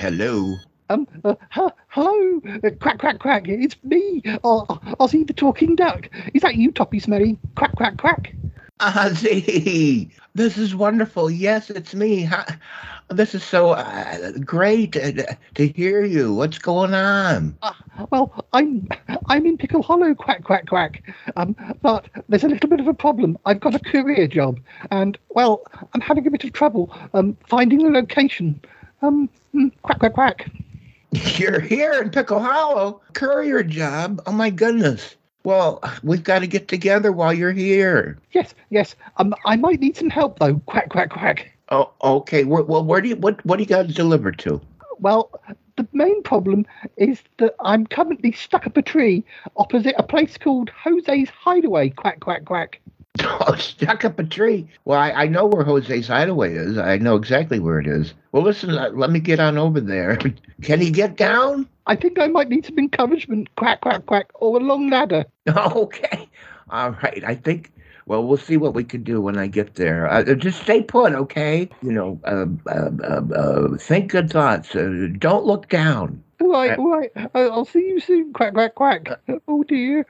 Hello. Um, uh, h- hello, uh, quack, quack, quack. It's me, uh, Ozzy the Talking Duck. Is that you, Toppie Smellie? Quack, quack, quack. Ozzy, this is wonderful. Yes, it's me. Hi- This is so uh, great uh, to hear you. What's going on? Uh, well, I'm I'm in Pickle Hollow, quack, quack, quack. Um, but there's a little bit of a problem. I've got a career job, and well, I'm having a bit of trouble um finding the location. Um, mm, quack, quack, quack. <laughs> You're here in Pickle Hollow, courier job. Oh my goodness. Well, we've got to get together while you're here. Yes, yes. Um, I might need some help though. Quack, quack, quack. Oh, okay. Where, well, where do you what what do you got to deliver to? Well, the main problem is that I'm currently stuck up a tree opposite a place called Jose's Hideaway. Quack, quack, quack. Oh, <laughs> stuck up a tree. Well, I, I know where Jose's Hideaway is. I know exactly where it is. Well, listen, let, let me get on over there. <laughs> Can he get down? I think I might need some encouragement. Quack, quack, quack, or a long ladder. <laughs> Okay. All right. I think. Well, we'll see what we can do when I get there. Uh, just stay put, okay? You know, uh, uh, uh, uh, think good thoughts. Uh, don't look down. All right, Uh, all right. I- I'll see you soon. Quack, quack, quack. Oh dear.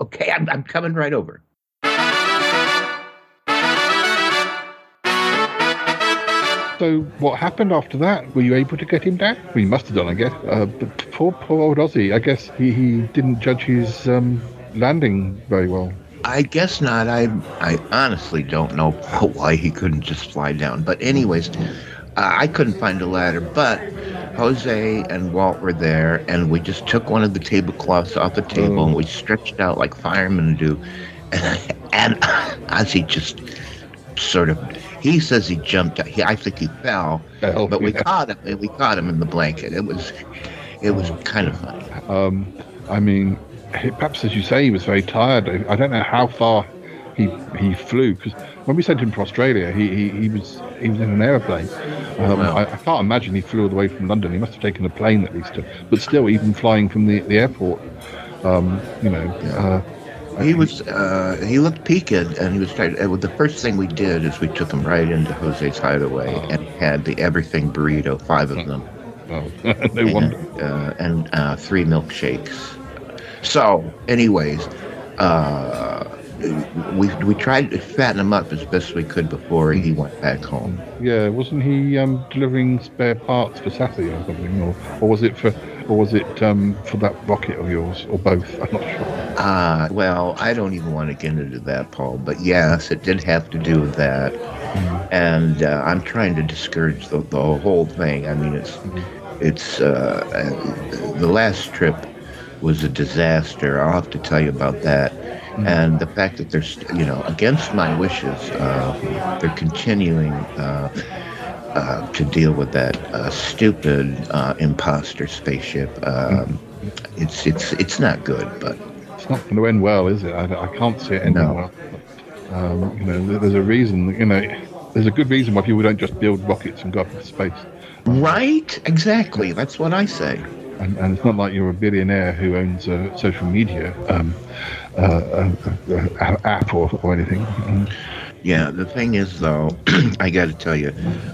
Okay, I'm, I'm coming right over. So what happened after that? Were you able to get him down? Well, you must have done, I guess. Uh, but poor, poor old Ozzy. I guess he, he didn't judge his um, landing very well. I guess not. I I honestly don't know <laughs> why he couldn't just fly down. But anyways, I couldn't find a ladder. But Jose and Walt were there, and we just took one of the tablecloths off the table and we stretched out like firemen do, and, <laughs> and <laughs> Ozzy just sort of He says he jumped. out. He, I think he fell, Oh, but we yeah. caught him. and We caught him in the blanket. It was, it was kind of funny. Um, I mean, perhaps as you say, he was very tired. I don't know how far he he flew because when we sent him to Australia, he, he, he was he was in an aeroplane. Um, Wow. I, I can't imagine he flew all the way from London. He must have taken a plane at least. But still, even flying from the, the airport, um, you know. Uh, He was. Uh, he looked peaked, and he was trying. Uh, the first thing we did is we took him right into Jose's hideaway and had the everything burrito, five of them. Oh, <laughs> no wonder. Uh, and uh, three milkshakes. So, anyways, uh, we we tried to fatten him up as best we could before he went back home. Yeah, wasn't he um, delivering spare parts for Sassy or something, or, or was it for, or was it um, for that rocket of yours, or both? I'm not sure. Uh, well, I don't even want to get into that, Paul, but yes, it did have to do with that. And uh, I'm trying to discourage the, the whole thing. I mean, it's it's uh, uh, the last trip was a disaster. I'll have to tell you about that. And the fact that they're, st- you know, against my wishes, uh, they're continuing uh, uh, to deal with that uh, stupid uh, imposter spaceship. Um, It's it's it's not good, but It's not going to end well, is it? I, I can't see it ending No. well. Um, you know, there's a reason. You know, there's a good reason why people don't just build rockets and go up into space. Right? Exactly. That's what I say. And, and it's not like you're a billionaire who owns a social media um, uh, uh, uh, app or, or anything. Um, Yeah, the thing is, though, <clears throat> I got to tell you,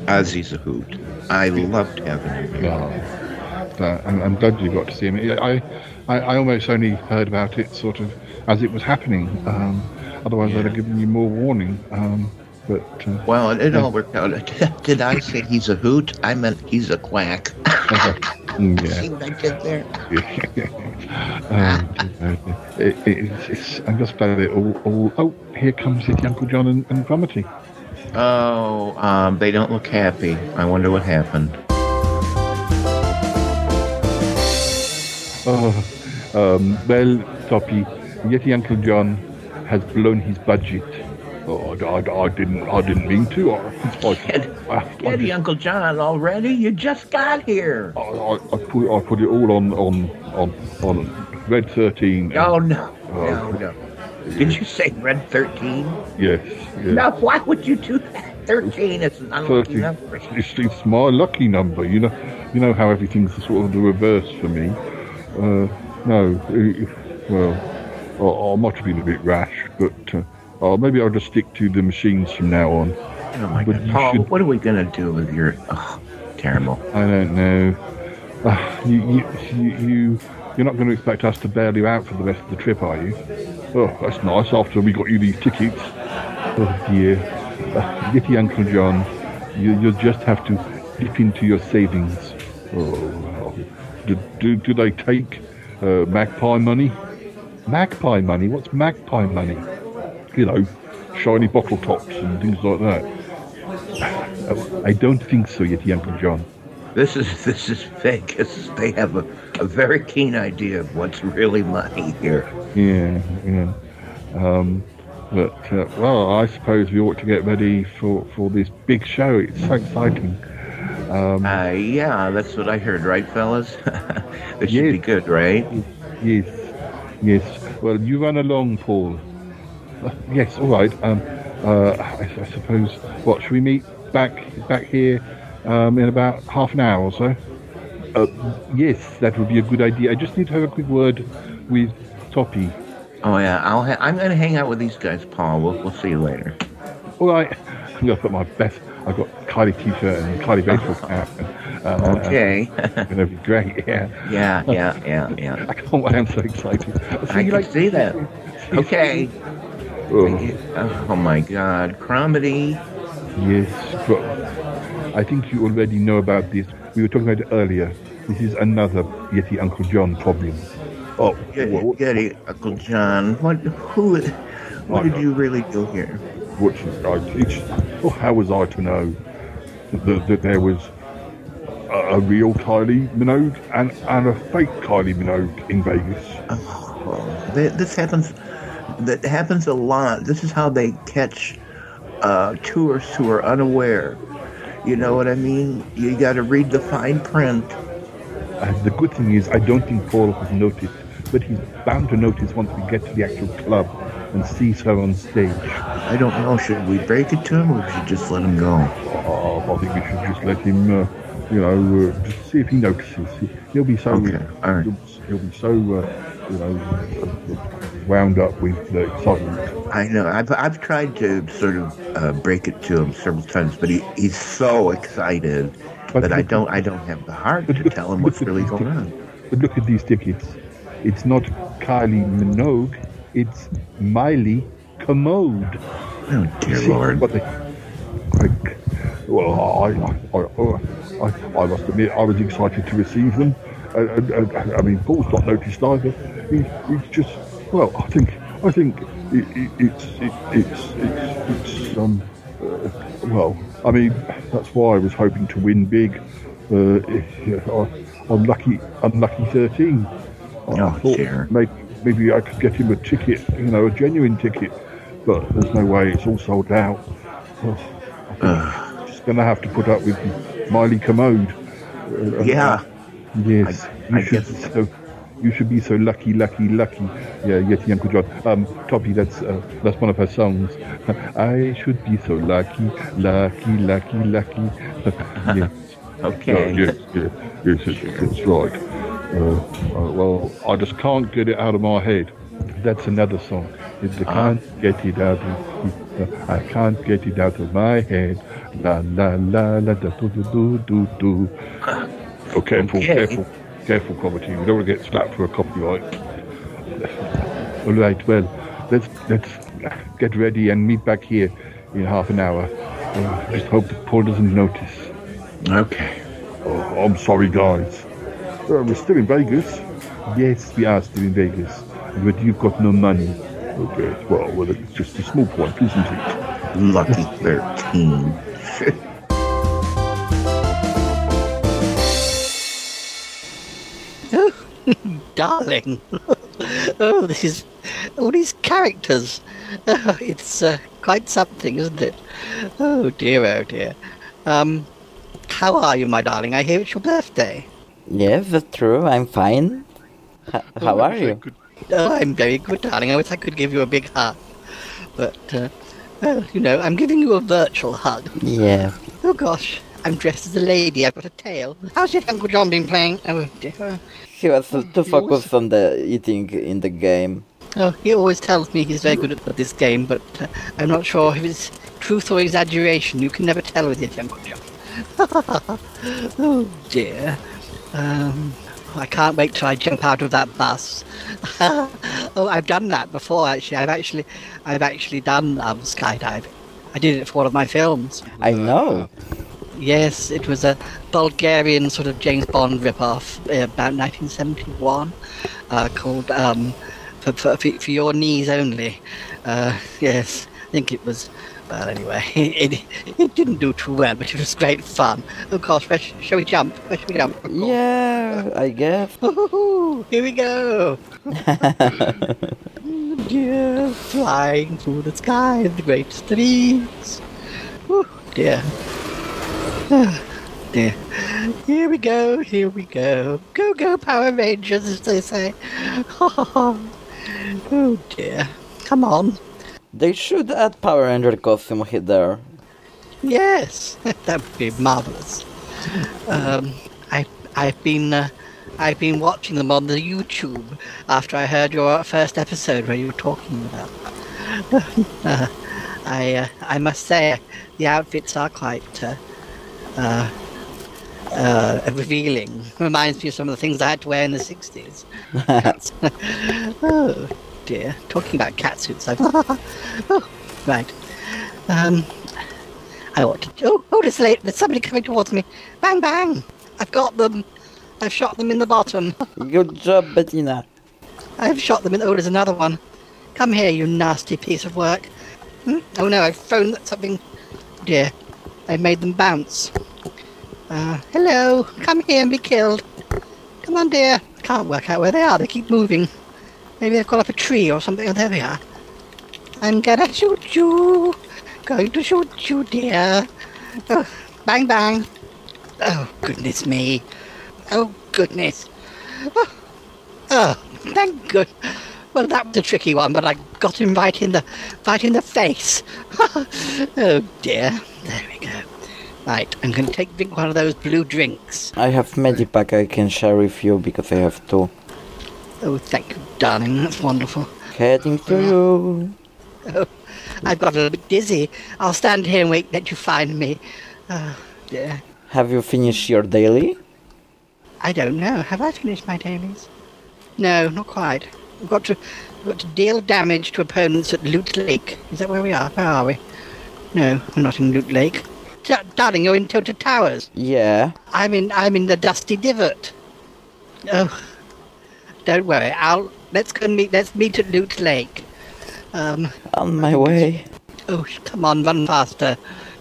Ozzy's a hoot. I loved having him here. uh, I'm, I'm glad you got to see him. I, I, I almost only heard about it sort of as it was happening. Um, otherwise, I'd have given you more warning. Um, but uh, Well, it, it yeah. all worked out. <laughs> Did I say he's a hoot? I meant he's a quack. <laughs> <laughs> See what I did there? um, it, it's, it's, I'm just glad it all, all. Oh, here comes Yeti Uncle John and, and Grumity. Oh, um, they don't look happy. I wonder what happened. Oh, um, well, Toppie, Yeti Uncle John has blown his budget. Oh, I, I, I didn't, I didn't mean to. I, I, <laughs> I, I, Yeti, Uncle John, already? You just got here. I, put, I put it all on, on, on, on Red 13. Oh, no. Oh. No, no. Did you say Red 13? Yes, yes. No, why would you do that? 13 is an unlucky 13. number. It's, it's my lucky number. You know, you know how everything's sort of the reverse for me. Uh, no, uh, well, I, I might have been a bit rash, but uh, uh, maybe I'll just stick to the machines from now on. Oh, my But God. Paul, should- what are we going to do with your... Oh, terrible. I don't know. Uh, you, you, you, you, you're not going to expect us to bail you out for the rest of the trip, are you? Oh, that's nice. After we got you these tickets. Oh dear. Uh, Yeti Uncle John, you, you'll just have to dip into your savings. Oh, do, do, do they take uh, magpie money? Magpie money? What's magpie money? You know, shiny bottle tops and things like that. I don't think so, yet, Uncle John. This is <laughs> this is Vegas. They have a, a very keen idea of what's really money here. Yeah, yeah. Um, but uh, well, I suppose we ought to get ready for for this big show. It's so exciting. Um, Uh, yeah, that's what I heard, right, fellas? <laughs> this should be good, right? yes, yes. Well, you run along, Paul. Yes, all right. Um, uh, I, I suppose. What should we meet back back here um, in about half an hour or so? Uh, yes, that would be a good idea. I just need to have a quick word with Toppie. Oh yeah, I'll ha- I'm gonna hang out with these guys, Paul. We'll we'll see you later. All right, I'm gonna put my best. I've got Kylie t-shirt and Kylie baseball <laughs> cap. And, uh, Okay. <laughs> gonna be great. Yeah. Yeah, yeah, <laughs> yeah, yeah. I can't wait. I'm so excited. I'll see I you can later. see that. Okay. Oh, Oh my God, Cromedy. yes, but I think you already know about this. We were talking about it earlier. This is another Yeti Uncle John problem. Oh, what, get it, Uncle John. What? Who? What did you really do here? what's I, it's, oh, how was I to know that, that there was a, a real Kylie Minogue and, and a fake Kylie Minogue in Vegas? Oh, this happens. That happens a lot. This is how they catch uh, tourists who are unaware. You know what I mean? You got to read the fine print. And the good thing is, I don't think Paul has noticed, but he's bound to notice once we get to the actual club and sees her on stage. I don't know. Should we break it to him, or should we just let him go? Oh, I think we should just let him, uh, you know, uh, just see if he notices. He, he'll be so, Okay, all right. he'll, he'll be so, uh, you know, wound up with the excitement. I know. I've I've tried to sort of uh, break it to him several times, but he, he's so excited But that I don't I don't have the heart to tell him what's really going on. But look at these tickets. It's not Kylie Minogue, it's Miley Commode. Oh dear See lord! What they, like, well, I, I, I, I, I must admit, I was excited to receive them. And, and, and, I mean, Paul's not noticed either. He, he's just, well, I think, I think it, it, it's, it, it's, it's, it's, um, uh, well, I mean, that's why I was hoping to win big. Uh, yeah, I, I'm lucky, unlucky 13. I Oh, thought dear. maybe, maybe I could get him a ticket, you know, a genuine ticket, but there's no way. It's all sold out. Well, I think I'm just going to have to put up with Miley Commode. Uh, Yeah. Yes. I- I should guess- so. You should be so lucky, lucky, lucky. Yeah, Yeti Uncle John. Um, Toppie, that's uh, that's one of her songs. <laughs> I should be so lucky, lucky, lucky, lucky. <laughs> yes. <laughs> Okay. No, yes, yes, yes, it's, it's right. Uh, uh, well, I just can't get it out of my head. That's another song. It's, I can't get it out. Of, uh, I can't get it out of my head. La la la la da do do do do do. Oh, careful, Okay. careful, careful, comedy. We don't want to get slapped for a copyright. All right. Well, let's let's get ready and meet back here in half an hour. Uh, just hope that Paul doesn't notice. Okay. Oh, I'm sorry, guys. Uh, we're still in Vegas. Yes, we are still in Vegas. But you've got no money. Okay, well, well, it's just a small point, isn't it? Lucky thirteen. <laughs> <laughs> Darling. <laughs> oh, this is all these characters. <laughs> Oh, it's uh, quite something, isn't it? Oh dear, oh dear. Um, how are you, my darling? I hear it's your birthday. Yes, that's true. I'm fine. H- how are you? Oh, I'm very good, darling. I wish I could give you a big hug. But, uh, well, you know, I'm giving you a virtual hug. Yeah. Oh gosh, I'm dressed as a lady. I've got a tail. How's your Uncle John been playing? Oh dear. He was too he always- focused on the eating in the game. Oh, he always tells me he's very good at this game, but uh, I'm not sure if it's truth or exaggeration. You can never tell with your Uncle John. <laughs> oh dear. Um, I can't wait till I jump out of that bus. <laughs> oh, I've done that before. Actually, I've actually, I've actually done um, skydiving. I did it for one of my films. I know. Yes, it was a Bulgarian sort of James Bond rip-off uh, about 1971 uh, called um, for, for, for Your Knees Only. Uh, yes, I think it was. Well, anyway, <laughs> it, it, didn't do too well, but it was great fun. Of course, where sh- shall we jump? Where shall we jump? <laughs> Yeah, I guess. Ooh, <laughs> here we go. dear, flying through the sky the great streets. Oh, dear. <sighs> Ah, dear. Here we go, here we go. Go, go, Power Rangers, as they say. <laughs> oh, dear. Come on. They should add Power Ranger costume he- there. Yes, <laughs> that would be marvelous. Um, I, I've been, uh, I've been watching them on the YouTube after I heard your first episode where you were talking about. <laughs> uh, I, uh, I must say, the outfits are quite uh, uh, uh, revealing. Reminds me of some of the things I had to wear in the '60s. <laughs> oh dear, talking about catsuits. I've... <laughs> oh, right. Um, I ought to. Oh, oh, there's, late. there's somebody coming towards me. Bang, bang! I've got them. I've shot them in the bottom. <laughs> Good job, Bettina. I've shot them in. Oh, there's another one. Come here, you nasty piece of work. Hmm? Oh no, I've thrown something. Dear, I've made them bounce. Uh, hello, come here and be killed. Come on, dear. Can't work out where they are. They keep moving. Maybe they've got up a tree or something. Oh, there they are. I'm gonna shoot you. going to shoot you, dear. Oh, bang, bang. Oh, goodness me. Oh, goodness. Oh, oh, thank good. Well, that was a tricky one, but I got him right in the, right in the face. <laughs> oh dear. There we go. Right, I'm going to take drink one of those blue drinks. I have Medipack I can share with you because I have two. Oh, thank you, darling. That's wonderful. Heading to you. Oh, I've got a little bit dizzy. I'll stand here and wait. Let you find me. Oh dear. Have you finished your daily? I don't know. Have I finished my dailies? No, not quite. We've got to, we've got to deal damage to opponents at Loot Lake. Is that where we are? Where are we? No, we're not in Loot Lake. D- darling, you're in Tilted Towers. Yeah. I'm in. I'm in the Dusty Divot. Oh, don't worry. I'll let's go and meet. Let's meet at Loot Lake. Um, On my way. Oh, come on, run faster.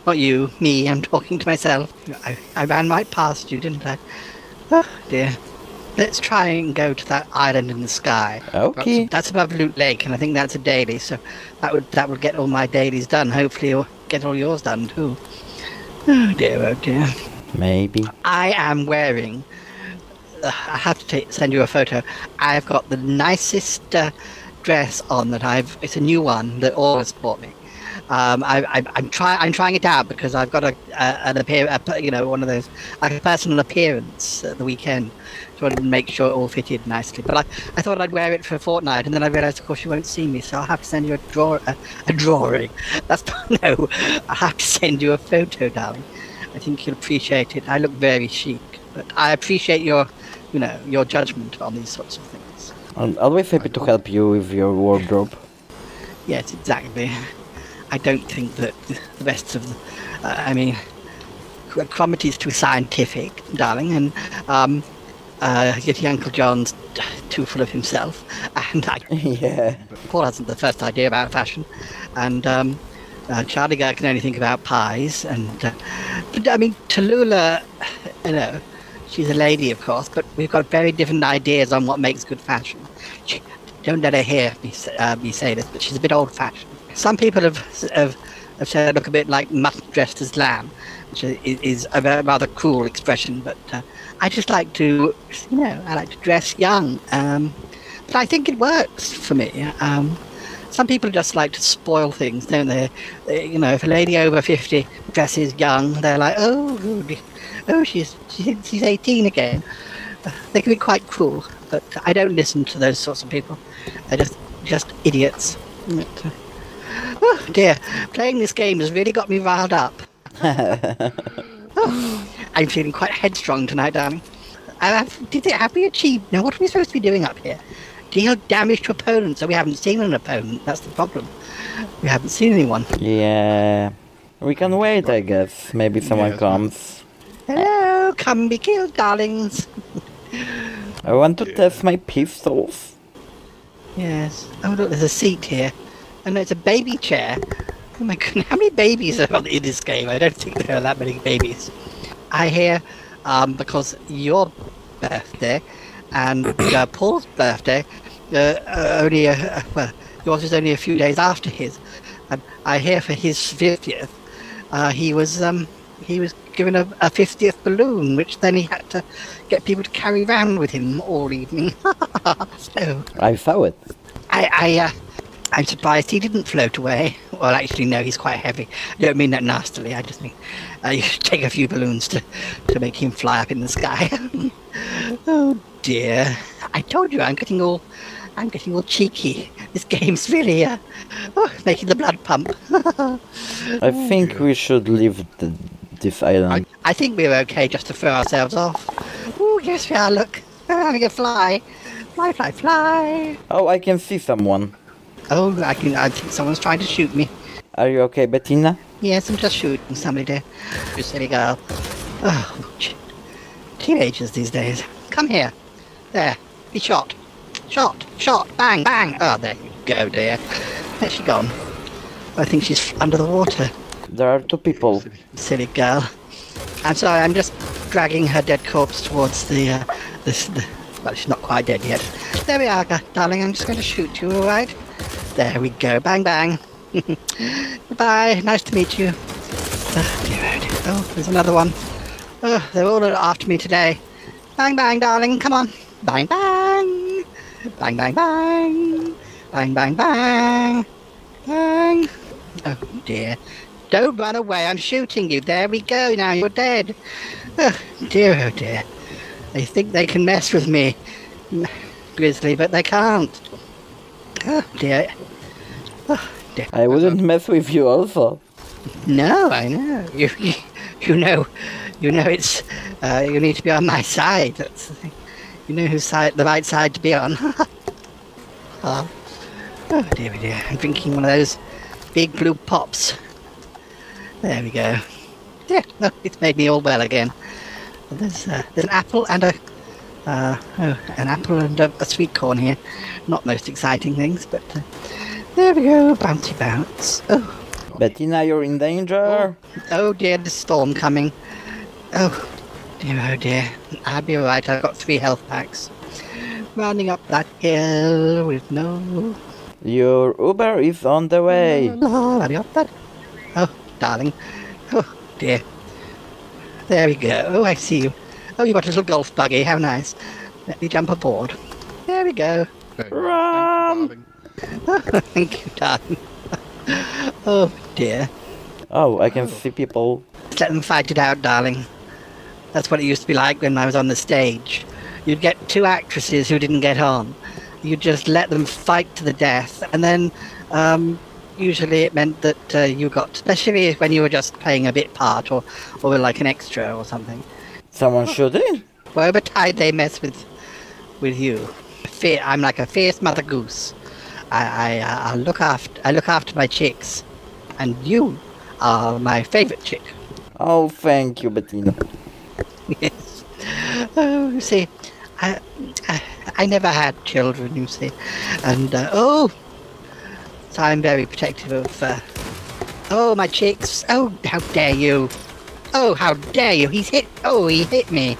Not you, me. I'm talking to myself. I, I ran right past you, didn't I? Oh dear. Let's try and go to that island in the sky. Okay. That's, that's above Loot Lake, and I think that's a daily. So that would that would get all my dailies done. Hopefully, you'll get all yours done too. Oh dear, oh dear. Maybe. I am wearing. Uh, I have to ta send you a photo. I've got the nicest uh, dress on that I've. It's a new one that August bought me. Um, I, I, I'm trying. I'm trying it out because I've got a, a an appear. A, you know, one of those like a personal appearance at the weekend. So I wanted to make sure it all fitted nicely. But I, I thought I'd wear it for a fortnight, and then I realised, of course, you won't see me, so I'll have to send you a draw a, a drawing. <laughs> That's <laughs> no. I'll have to send you a photo, darling. I think you'll appreciate it. I look very chic, but I appreciate your, you know, your judgment on these sorts of things. I'm always happy to help you with your wardrobe. Yes, exactly. <laughs> I don't think that the rest of, the, uh, I mean, Cromity's too scientific, darling, and um, uh, Yeti Uncle John's too full of himself, <laughs> and I, <laughs> yeah, Paul hasn't the first idea about fashion, and um, uh, Charlie Girl can only think about pies, and uh, but, I mean Tallulah, you know, she's a lady, of course, but we've got very different ideas on what makes good fashion. She, don't let her hear me, uh, me say this, but she's a bit old-fashioned. Some people have, have, have said I look a bit like mutton dressed as lamb, which is, a rather cruel expression, but uh, I just like to, you know, I like to dress young. Um, but I think it works for me. Um, some people just like to spoil things, don't they? They- You know, if a lady over 50 dresses young, they're like, oh, oh, she's, she's, she's 18 again. Uh, They can be quite cruel, but I don't listen to those sorts of people. They're just, just idiots. But, uh, Oh dear, playing this game has really got me riled up. Oh, <laughs> I'm feeling quite headstrong tonight, darling. And have, did it, have we achieved? Now, what are we supposed to be doing up here? Deal damage to opponents, so we haven't seen an opponent. That's the problem. We haven't seen anyone. Yeah. We can wait, I guess. Maybe someone comes. Hello, come be killed, darlings. I want to test my pistols. Yes. Oh, look, there's a seat here. And there's a baby chair. Oh my goodness, how many babies are in this game? I don't think there are that many babies. I hear, um, because your birthday and uh, Paul's birthday, uh, uh, only, uh, well, yours is only a few days after his. And I hear for his 50th, uh, he was, um, he was given a, a 50th balloon, which then he had to get people to carry around with him all evening. <laughs> so, I saw it. I, I, uh, I'm surprised he didn't float away. <laughs> Well, actually, no, he's quite heavy. I don't mean that nastily. I just mean uh, <laughs> you should take a few balloons to, to make him fly up in the sky. <laughs> oh dear! I told you I'm getting all, I'm getting all cheeky. This game's really uh, oh, making the blood pump. I think we should leave the, this island. I think we're okay just to throw ourselves off. Oh yes, we are. Look, we're having a fly, fly, fly, fly. Oh, I can see someone. Oh, I can. I think someone's trying to shoot me. Are you okay, Bettina? Yes, I'm just shooting somebody there. You silly girl. Oh, teenagers these days. Come here. There. Be shot. Shot. Shot. Bang. Bang. Oh, there you go, dear. Where's she gone? I think she's under the water. There are two people. Silly girl. I'm sorry, I'm just dragging her dead corpse towards the, uh, this, the, well, she's not quite dead yet. There we are, darling, I'm just going to shoot you, alright? There we go, bang bang. <laughs> Goodbye. Nice to meet you. Oh, dear, dear. Oh, there's another one. Oh, they're all after me today. Bang, bang, darling. Come on. Bang, bang. Bang, bang, bang. Bang, bang, bang. Bang. Oh, dear. Don't run away. I'm shooting you. There we go. Now you're dead. Oh, dear, oh, dear. They think they can mess with me, Grizzly, but they can't. Oh, dear. Oh. I wouldn't mess with you also. No, I know. You, you, you know, you know. It's uh, you need to be on my side. That's the thing. You know whose side, the right side to be on. <laughs> oh. oh dear, oh dear. I'm drinking one of those big blue pops. There we go. Yeah, no, it's made me all well again. There's, uh, there's an apple and a uh, oh, an apple and a, a, sweet corn here. Not most exciting things, but uh, there we go. Bouncy bounce. Oh. Bettina, you're in danger. Oh, oh dear, the storm coming. Oh dear, oh dear. I'll be alright. I've got three health packs. Running up that hill with no. Your Uber is on the way. Oh, darling. Oh dear. There we go. Oh, I see you. Oh, you've got a little golf buggy. How nice. Let me jump aboard. There we go. Run! <laughs> Thank you, darling. oh, dear. Oh, I can see people. Let them fight it out, darling. That's what it used to be like when I was on the stage. You'd get two actresses who didn't get on. You'd just let them fight to the death, and then um, usually it meant that uh, you got, especially when you were just playing a bit part or, or like an extra or something. Someone shooting? Well, but I they mess with with you. I'm like a fierce mother goose. I I, uh, I look after I look after my chicks, and you are my favorite chick. Oh, thank you, Bettina. yes. Oh, you see, I, I, I never had children, you see, and uh, oh, so I'm very protective of. Uh, oh, my chicks! Oh, how dare you! Oh, how dare you! He's hit. Oh, he hit me.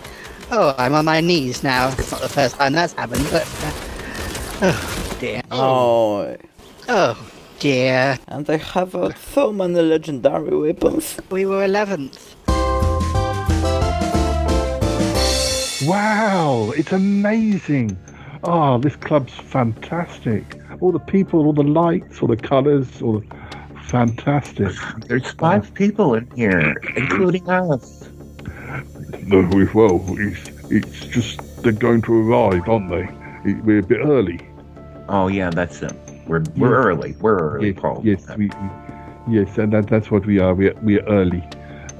Oh, I'm on my knees now. It's not the first time that's happened, but. Uh, oh dear. Oh. Oh dear. And they have uh, so many legendary weapons. We were 11th. Wow, it's amazing. Oh, this club's fantastic. All the people, all the lights, all the colours, all the fantastic. There's five people in here, including us. No, we, well, it's, it's just they're going to arrive, aren't they? We're a bit early. Oh yeah, that's it. We're we're Yeah. early. We're early, Yes, Paul. yes, we, we- yes, and that, that's what we are. We're we're early.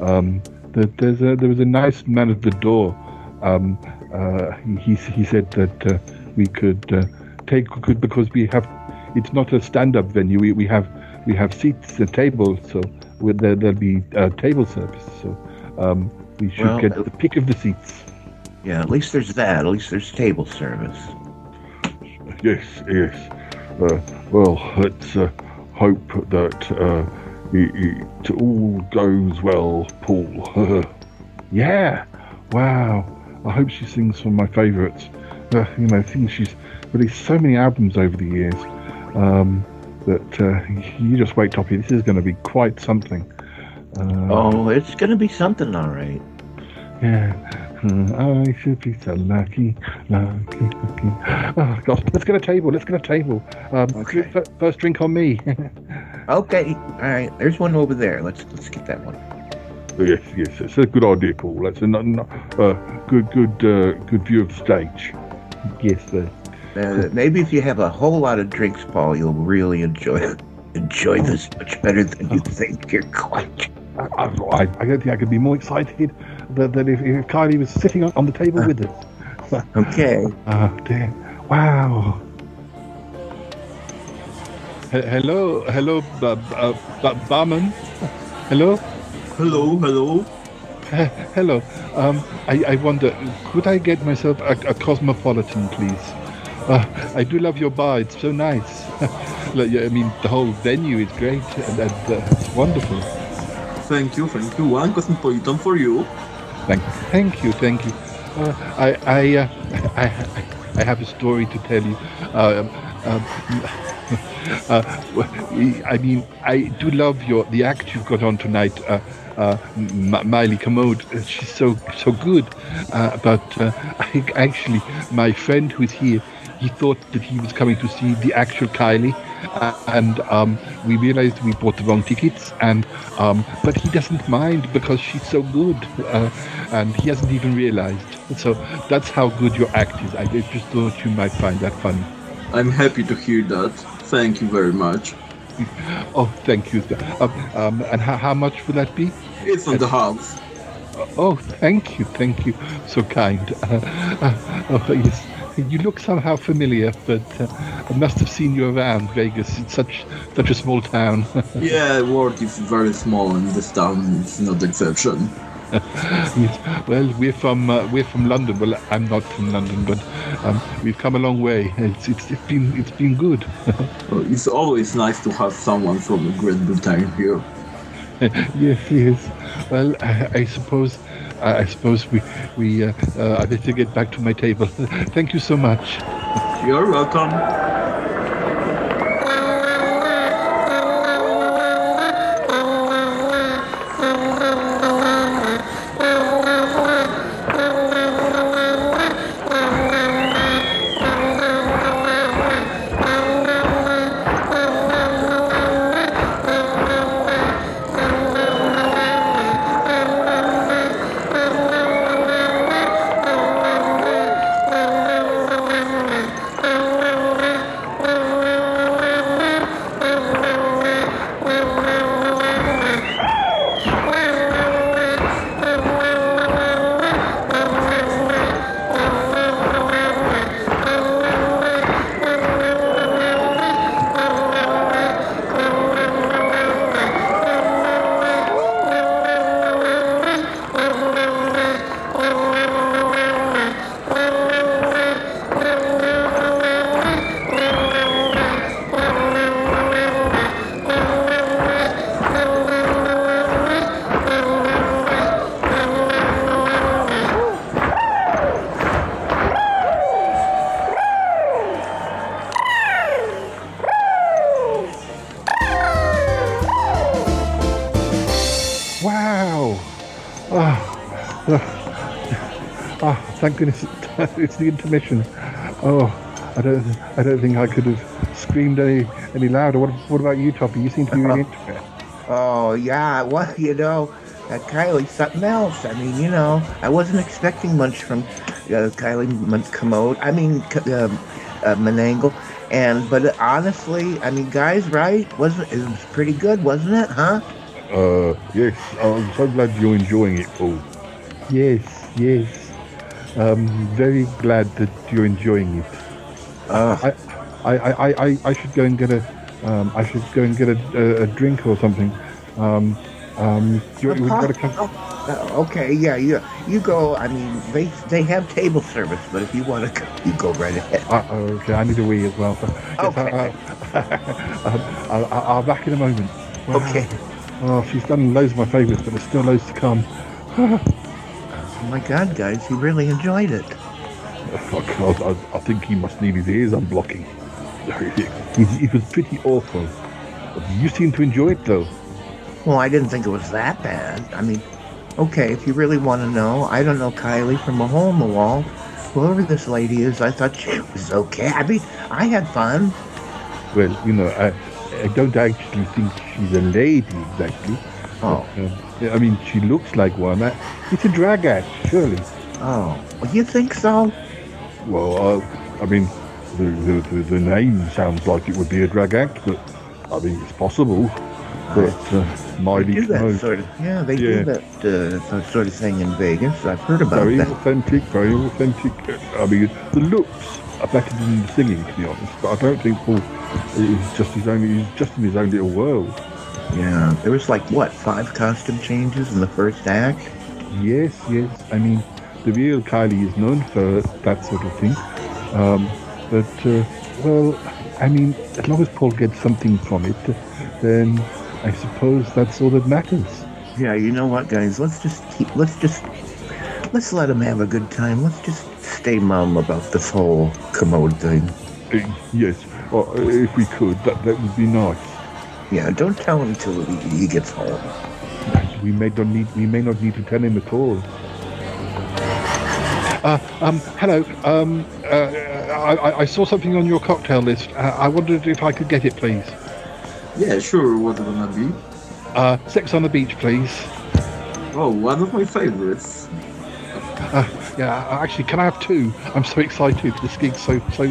Um, there, there's a, there was a nice man at the door. Um, uh, he he said that uh, we could uh, take could because we have it's not a stand-up venue. We, we have we have seats and tables, so with there there'll be uh, table service. So um, we should Well, get uh, the pick of the seats. Yeah, at least there's that. At least there's table service. Yes, yes. Uh, well, let's uh, hope that uh, it, it all goes well, Paul. <laughs> yeah. Wow. I hope she sings some of my favourites. Uh, you know, I think she's released so many albums over the years um, that uh, you just wait, Toppie. This is going to be quite something. Uh, Oh, it's gonna be something, all right. Yeah. Uh, I should be so lucky, lucky, lucky. Oh, gosh. Let's get a table. Let's get a table. Um, f- First drink on me. <laughs> Okay, all right. There's one over there. Let's let's get that one. yes, yes. It's a good idea, Paul. That's a uh, good, good, uh, good view of the stage. Yes, sir. Uh, maybe if you have a whole lot of drinks, Paul, you'll really enjoy enjoy this much better than you think you're going to. I, I, I don't think I could be more excited than, than if, if Kylie was sitting on, on the table with us. <laughs> Okay. <laughs> Oh, dear. Wow. He- hello, hello, b- b- uh, barman. Hello. Hello, hello. Uh, hello. Um, I, I wonder, could I get myself a, a cosmopolitan, please? Uh, I do love your bar. It's so nice. <laughs> Like, I mean, the whole venue is great and, and uh, it's wonderful. Thank you, thank you. One cosmopolitan for you. Thank, thank you, thank you. Uh, I, I, uh, <laughs> I, I, have a story to tell you. Uh, um, <laughs> uh, I mean, I do love your the act you've got on tonight. Uh, uh, M- Miley Commode, Uh, she's so so good. Uh, but uh, I actually, my friend who's here, he thought that he was coming to see the actual Kylie, and um, we realized we bought the wrong tickets. And um, but he doesn't mind because she's so good, uh, and he hasn't even realized. So that's how good your act is. I just thought you might find that funny. I'm happy to hear that. Thank you very much. <laughs> Oh, thank you. Um, um, and how, how much would that be? It's on the house. Oh, thank you, thank you. So kind. Uh, <laughs> uh, oh, yes. You look somehow familiar, but uh, I must have seen you around Vegas. It's such such a small town. <laughs> yeah, world is very small and this town is not the exception. <laughs> yes. Well, we're from uh, we're from London. Well, I'm not from London, but um, we've come a long way. It's it's, it's been it's been good. <laughs> Well, it's always nice to have someone from a Great Britain here. yes, yes. Well, I, I suppose I, I suppose we we uh, uh, I better get back to my table. <laughs> Thank you so much. You're welcome. Goodness <laughs> it's the intermission. Oh, I don't, I don't think I could have screamed any, any louder. What, what about you, Toppie? You seem to be really into it. <laughs> Oh yeah, well you know, uh, Kylie's something else. I mean, you know, I wasn't expecting much from uh, Kylie M- Commode. I mean, C- um, uh, Menangle. And but honestly, I mean, guys, right? Wasn't it was pretty good, wasn't it? Huh? Uh, yes, I'm so glad you're enjoying it, Paul. Yes, yes. Um, very glad that you're enjoying it. Uh, I, I, I, I, I should go and get a, um, I should go and get a, a, a drink or something. Um, um, you, we've got to come. Uh, okay, yeah, you you go. I mean, they they have table service, but if you want to, go, you go right ahead. Uh, okay, I need a wee as well. So, <laughs> yes, Okay. uh, <laughs> um, I'll, I'll, I'll back in a moment. Wow. Okay. Oh, she's done loads of my favourites, but there's still loads to come. <laughs> Oh my God, guys, he really enjoyed it. Oh, God, I, I think he must need his ears unblocking. <laughs> It, it was pretty awful. You seem to enjoy it, though. Well, I didn't think it was that bad. I mean, okay, if you really want to know, I don't know Kylie from a hole in the wall. Whoever this lady is, I thought <laughs> she was okay. I mean, I had fun. Well, you know, I, I don't actually think she's a lady exactly. Oh. But, uh, I mean, she looks like one. I, it's a drag act, surely. Oh, you think so? Well, uh, I mean, the, the, the, the name sounds like it would be a drag act, but I mean, it's possible. But uh, Miley do that sort of. Yeah, they Yeah. do that uh, sort of thing in Vegas. I've heard about that. very authentic, very authentic. I mean, the looks are better than the singing, to be honest. But I don't think Paul is just his own. He's just in his own little world. Yeah, there was like what five costume changes in the first act. Yes, yes. I mean, the real Kylie is known for that sort of thing. Um, but uh, well, I mean, as long as Paul gets something from it, then I suppose that's all that matters. Yeah, you know what, guys? Let's just keep. Let's just let's let him have a good time. Let's just stay mum about this whole commode thing. Uh, yes, or if we could, that that would be nice. Yeah, don't tell him till he, he gets home. We may not need we may not need to tell him at all. Uh, um, hello. Um, uh, I, I- I saw something on your cocktail list. Uh, I wondered if I could get it, please. Yeah, sure. What's it gonna be? Uh, sex on the beach, please. Oh, one of my favorites. Uh, yeah, uh, actually, can I have two? I'm so excited. This gig's so so.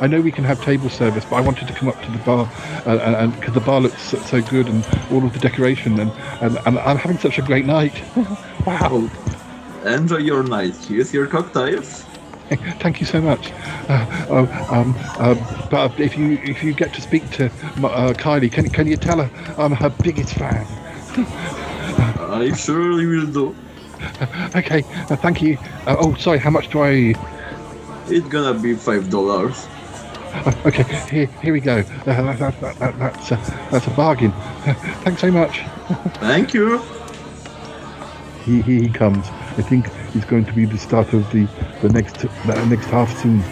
I know we can have table service, but I wanted to come up to the bar, uh, and because the bar looks so, good and all of the decoration, and, and and I'm having such a great night. <laughs> wow. Enjoy your night. Here's your cocktails. <laughs> Thank you so much. Uh, oh, um, uh, but if you if you get to speak to uh, Kylie, can can you tell her I'm her biggest fan? <laughs> I surely will do. <laughs> Okay, uh, thank you. Uh, oh, sorry. How much do I? It's gonna be five dollars. Uh, okay, here here we go. Uh, that, that, that, that, that's uh, that's a bargain. <laughs> thanks so much. <laughs> Thank you. He, here he comes. I think he's going to be the start of the the next the next half scene.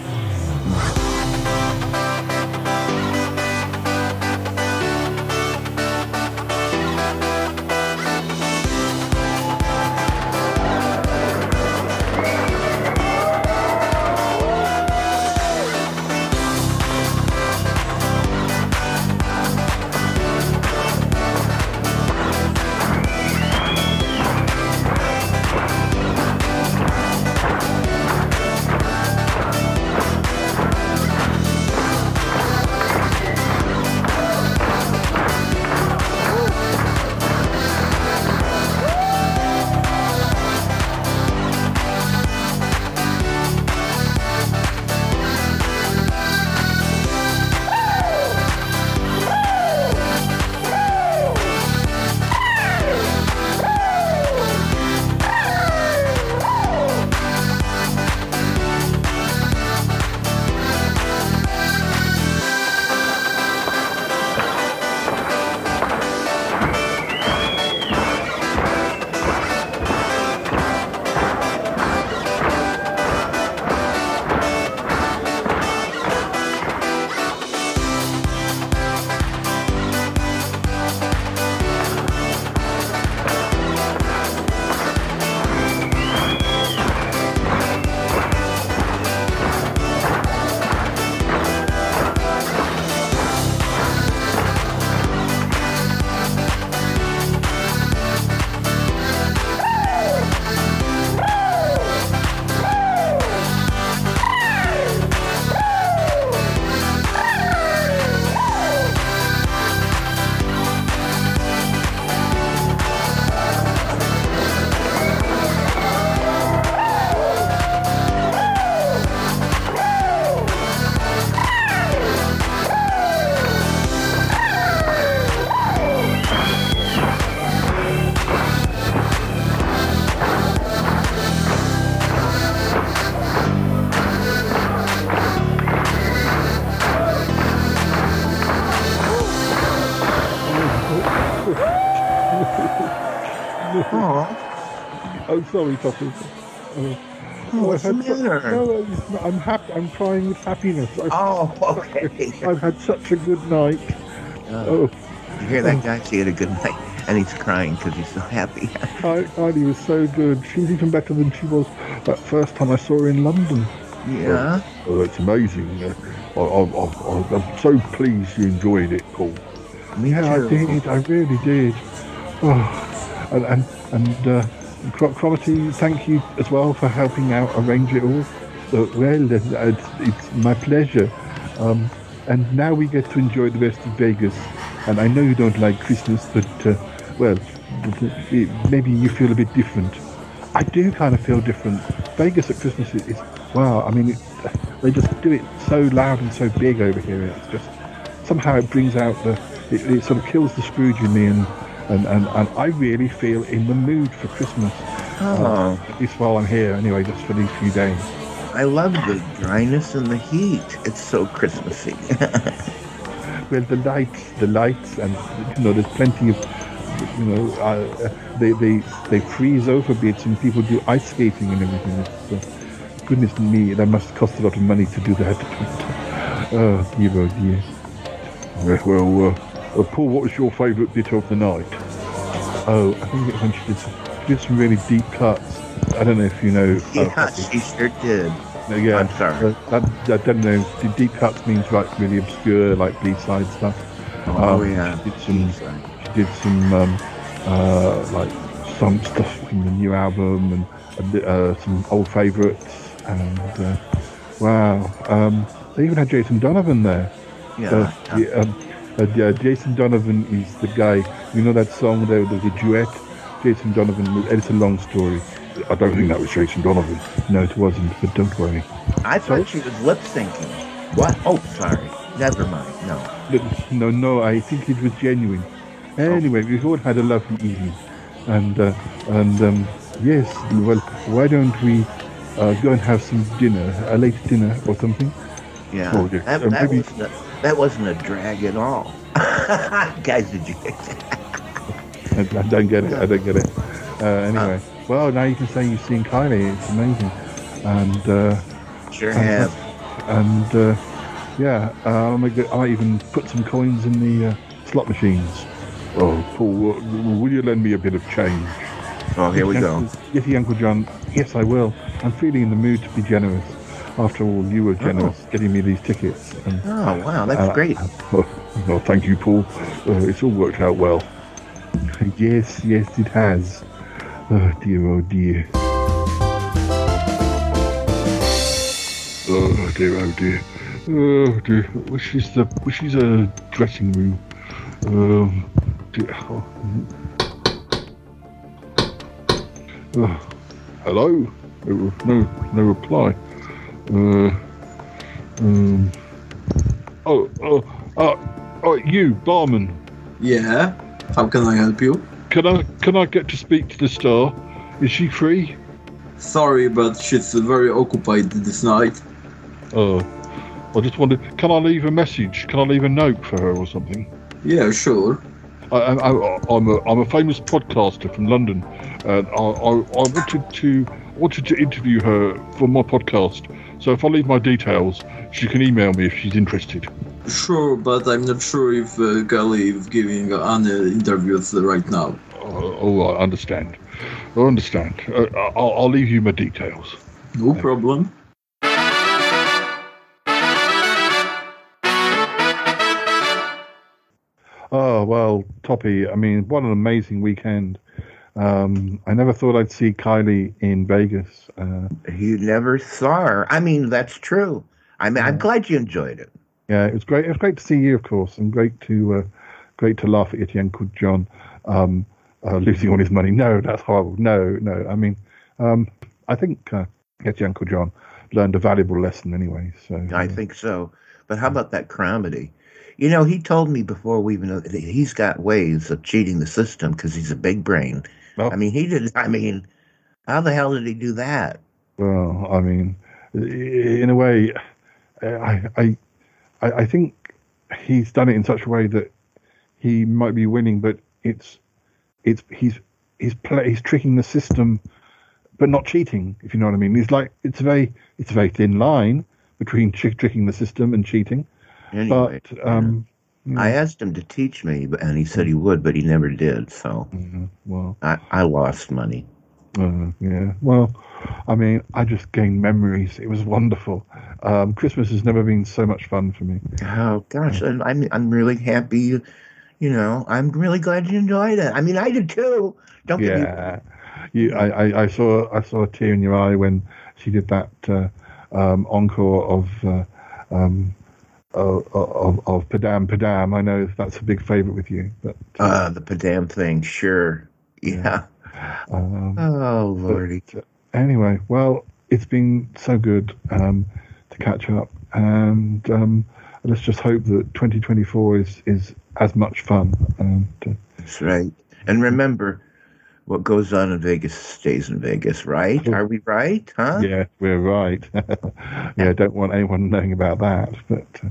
Sorry, Poppy. Oh, Oh, what's I've the had matter? no, I'm happy. I'm crying with happiness. I've, Oh, <laughs> okay. I've had such a good night. Oh, You hear that guy? He had a good night, and he's crying because he's so happy. <laughs> Kylie was so good. She's even better than she was that first time I saw her in London. Yeah? Oh, oh, that's amazing. Uh, I, I, I, I'm so pleased you enjoyed it, Paul. yeah, too. I did. I really did. Oh, and and, and uh, Cro- Cromarty, thank you as well for helping out arrange it all. So, well, uh, it's, it's my pleasure. Um, and now we get to enjoy the rest of Vegas. And I know you don't like Christmas, but uh, well, it, maybe you feel a bit different. I do kind of feel different. Vegas at Christmas is, is wow. I mean, it, they just do it so loud and so big over here. It's just somehow it brings out the it, it sort of kills the Scrooge in me, and and, and, and I really feel in the mood for Christmas. Uh, Oh. at least while I'm here, anyway, just for these few days. I love the dryness and the heat. It's so Christmassy. <laughs> Well, the lights, the lights, and you know, there's plenty of, you know, uh, they they they freeze over bits, and people do ice skating and everything. It's, uh, goodness me, that must cost a lot of money to do that. <laughs> Oh dear, oh dear. Yeah, Well, uh, uh, Paul, what was your favourite bit of the night? Oh, I think it was when she did some, she did some really deep cuts. I don't know if you know. uh, Yeah, she sure did. uh, yeah, I'm sorry. uh, I, I don't know. the Deep cuts means like really obscure, like B-side stuff. Oh, Um, yeah. She did some. She did some um, uh, like some stuff from the new album and a uh, some old favourites. And uh, wow, um, they even had Jason Donovan there. Yeah. Uh, yeah, um, uh, yeah, Jason Donovan is the guy. You know that song there? There's a duet. Jason Donovan. It's a long story. I don't think that was Jason Donovan. No, it wasn't. But don't worry. I thought she was lip syncing. What? Oh, sorry. Never mind. No. No, no, I think it was genuine. Anyway, we've all had a lovely evening, and uh, and um, yes, well, why don't we uh, go and have some dinner, a late dinner or something? Yeah. Oh, yeah. That, Uh, that, maybe- wasn't a, that wasn't a drag at all. <laughs> Guys, did you? get I, I don't get it. I don't get it. Uh, anyway, well, now you can say you've seen Kylie. It's amazing, and uh, Sure and, have. And uh, yeah, uh, I might, I might even put some coins in the uh, slot machines. Oh, Paul, uh, will you lend me a bit of change? Oh, here we go. Yes, Uncle John. Yes, I will. I'm feeling in the mood to be generous. After all, you were generous getting me these tickets. And, Oh, wow. That's uh, great. Oh, well, thank you, Paul. Uh, it's all worked out well. yes, yes, it has. Oh dear, oh dear. Oh dear, oh dear. Oh dear. Which is the which is a dressing room? Um. Dear. Oh. Oh. Hello. No, no reply. Uh. Um. Oh, oh, oh, oh, you, barman. Yeah. How can I help you? Can I can I get to speak to the star? Is she free? Sorry, but she's very occupied this night. Oh, I just wondered. Can I leave a message? Can I leave a note for her or something? Yeah, sure. I, I'm a I'm a famous podcaster from London, and I, I, I wanted to wanted to interview her for my podcast. So if I leave my details, she can email me if she's interested. Sure, but I'm not sure if uh, Gally is giving any interviews right now. Oh, oh I understand. I understand. Uh, I'll, I'll leave you my details. No problem. Oh well, Toppie. I mean, what an amazing weekend. Um, I never thought I'd see Kylie in Vegas. Uh, You never saw her. I mean, that's true. I mean, I'm glad you enjoyed it. yeah, it was great. It was great to see you, of course, and great to uh, great to laugh at your Uncle John um, uh, losing all his money. No, that's horrible. No, no. I mean, um, I think uh, your Uncle John learned a valuable lesson anyway. So I think so. But how about that comedy? You know, he told me before we even he's got ways of cheating the system because he's a big brain. I mean, he did. I mean, how the hell did he do that? Well, I mean, in a way, I, I, I think he's done it in such a way that he might be winning, but it's, it's he's he's play, he's tricking the system, but not cheating. If you know what I mean, it's like it's a very it's a very thin line between trick, <laughs> tricking the system and cheating. Anyway, but um, I asked him to teach me, and he said he would, but he never did. So well, I, I lost money. Uh, yeah. Well, I mean, I just gained memories. It was wonderful. Um, Christmas has never been so much fun for me. Oh gosh, and I'm I'm really happy. You, you know, I'm really glad you enjoyed it. I mean, I did too. Don't Yeah. You, I, I, I saw I saw a tear in your eye when she did that uh, um, encore of uh, um, of, of of Padam Padam. I know that's a big favourite with you, but Uh, the Padam thing, sure. Yeah. um, Oh lordy. But, uh, anyway, well, it's been so good um, to catch up, and um, let's just hope that 2024 is is as much fun. And uh, That's right. And remember, what goes on in Vegas stays in Vegas, right? <laughs> Are we right? Huh? yeah, we're right. <laughs> yeah, I don't want anyone knowing about that, but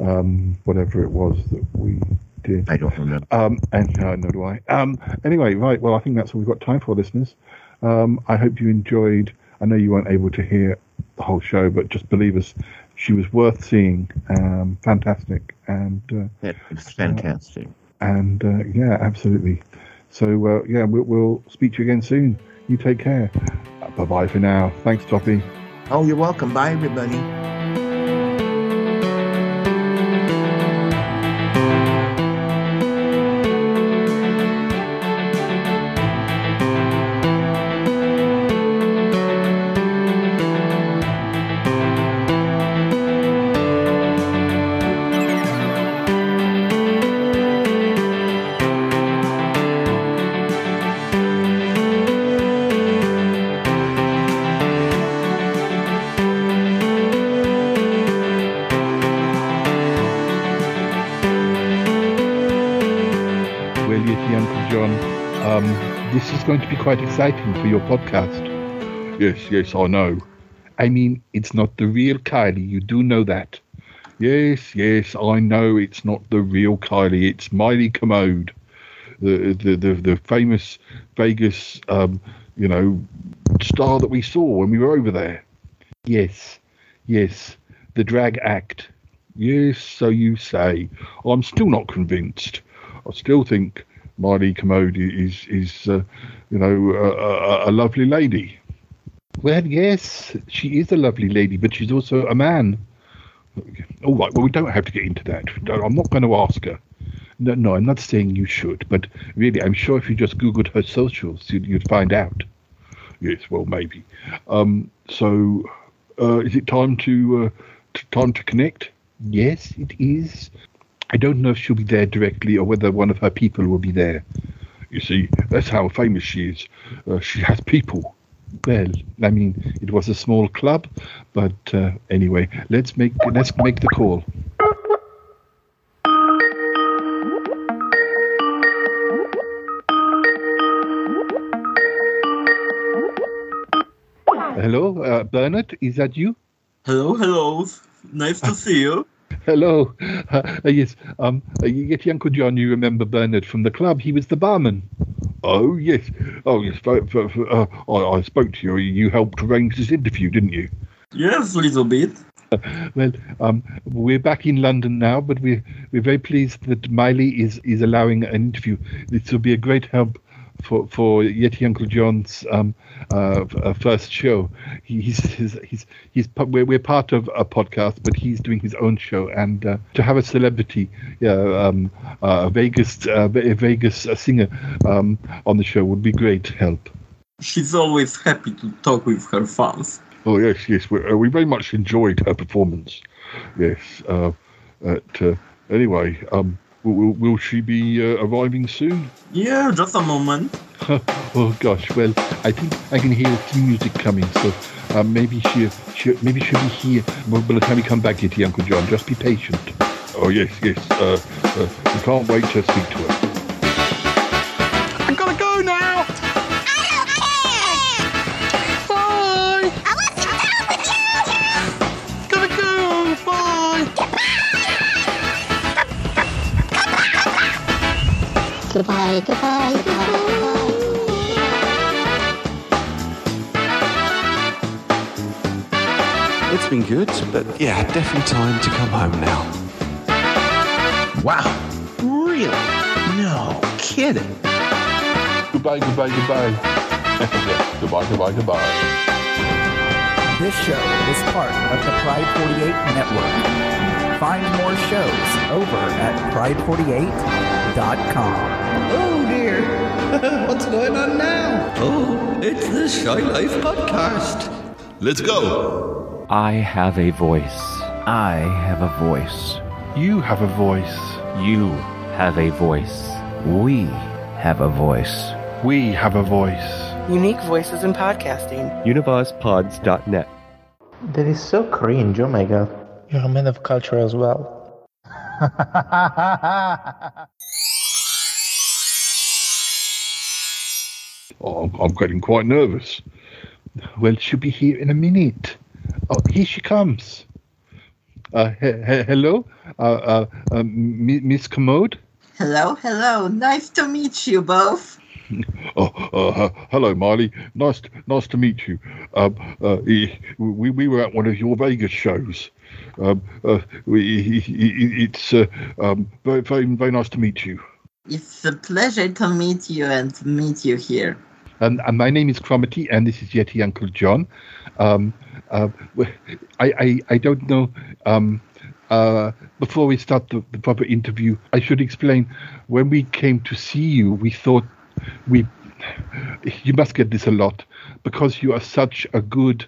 uh, um, whatever it was that we did. I don't remember. Um, and uh, nor do I. Um, anyway, right. Well, I think that's all we've got time for, listeners. Um, I hope you enjoyed. I know you weren't able to hear the whole show, but just believe us, she was worth seeing. Um, fantastic, and uh, It was fantastic. and uh, yeah, absolutely. So uh, yeah, we'll, we'll speak to you again soon. You take care. bye bye for now. Thanks, Toppie. Oh, you're welcome. Bye, everybody. Quite exciting for your podcast. Yes, yes, I know. I mean, it's not the real Kylie. You do know that. Yes, yes, I know it's not the real Kylie. It's Miley Commode, the the the, the famous Vegas, um, you know, star that we saw when we were over there. Yes, yes, the drag act. Yes, so you say. I'm still not convinced. I still think Miley Commode is is uh, you know a, a, a lovely lady. Well, yes, she is a lovely lady, but she's also a man. All right, well we don't have to get into that. I'm not going to ask her. No, no, I'm not saying you should, but really, I'm sure if you just Googled her socials, you'd, you'd find out. Yes, well maybe. Um, so uh, is it time to, uh, t- time to connect? Yes, it is. I don't know if she'll be there directly or whether one of her people will be there. You see, that's how famous she is. Uh, she has people. Well, I mean, it was a small club, but uh, anyway, let's make let's make the call. Hello, uh, Bernard, is that you? Hello, hello. Nice to see you. Hello. Uh, yes, um, uh, Yeti Uncle John, you remember Bernard from the club? He was the barman. Oh yes, oh yes. For, for, for, uh, I, I spoke to you. You helped arrange this interview, didn't you? Yes, a little bit. Well, um, we're back in London now, but we're we're very pleased that Miley is is allowing an interview. This will be a great help for for Yeti Uncle John's um, uh, uh, first show. He's he's he's, he's we're, we're part of a podcast, but he's doing his own show, and uh, to have a celebrity, yeah, um, uh, a Vegas uh, a Vegas singer um, on the show would be great help. She's always happy to talk with her fans. Oh yes, yes. We, uh, we very much enjoyed her performance. Yes. Uh, at, uh, anyway, um, will, will, she be uh, arriving soon? Yeah, just a moment. oh gosh, well, I think I can hear some music coming, so uh, maybe she, she maybe she'll be here by the time we come back, Yeti Uncle John. Just be patient. Oh yes, yes. Uh, uh, we can't wait to speak to her. Goodbye, goodbye, goodbye. It's been good, but yeah, definitely time to come home now. Wow. Really? No kidding. Goodbye, goodbye, goodbye. yes, <laughs> goodbye, goodbye, goodbye. This show is part of the Pride 48 network. Find more shows over at pride48.com. Oh dear. <laughs> What's going on now? Oh, it's the Shy Life podcast. Let's go. I have a voice. I have a voice. You have a voice. You have a voice. We have a voice. We have a voice. Unique voices in podcasting. UnivazPods.net. That is so cringe, oh my god. You're a man of culture as well. <laughs> Oh, I'm, getting quite nervous. Well, she'll be here in a minute. Oh, here she comes. Uh, he- he- hello, uh, uh, uh, Miss Commode. Hello, hello. Nice to meet you both. <laughs> Oh, uh, hello, Miley. Nice, to, nice to meet you. Um, uh, we, we were at one of your Vegas shows. Um, uh, we, it's uh, um, very, very, very nice to meet you. It's a pleasure to meet you and to meet you here. And, and my name is Cromitty, and this is Yeti Uncle John. Um, uh, I, I, I don't know. Um, uh, before we start the, the proper interview, I should explain. When we came to see you, we thought we you must get this a lot because you are such a good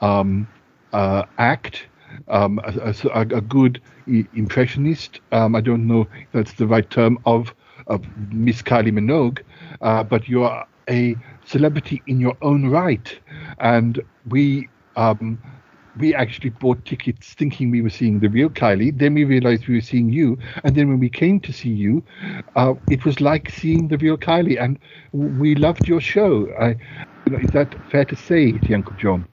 um, uh, act, um, a, a, a, good impressionist. Um, I don't know if that's the right term of, of Miss Kylie Minogue, uh, but you are a celebrity in your own right, and we um, we actually bought tickets thinking we were seeing the real Kylie. Then we realized we were seeing you. And then when we came to see you, uh, it was like seeing the real Kylie. And we loved your show. I, you know, is that fair to say, to Uncle John?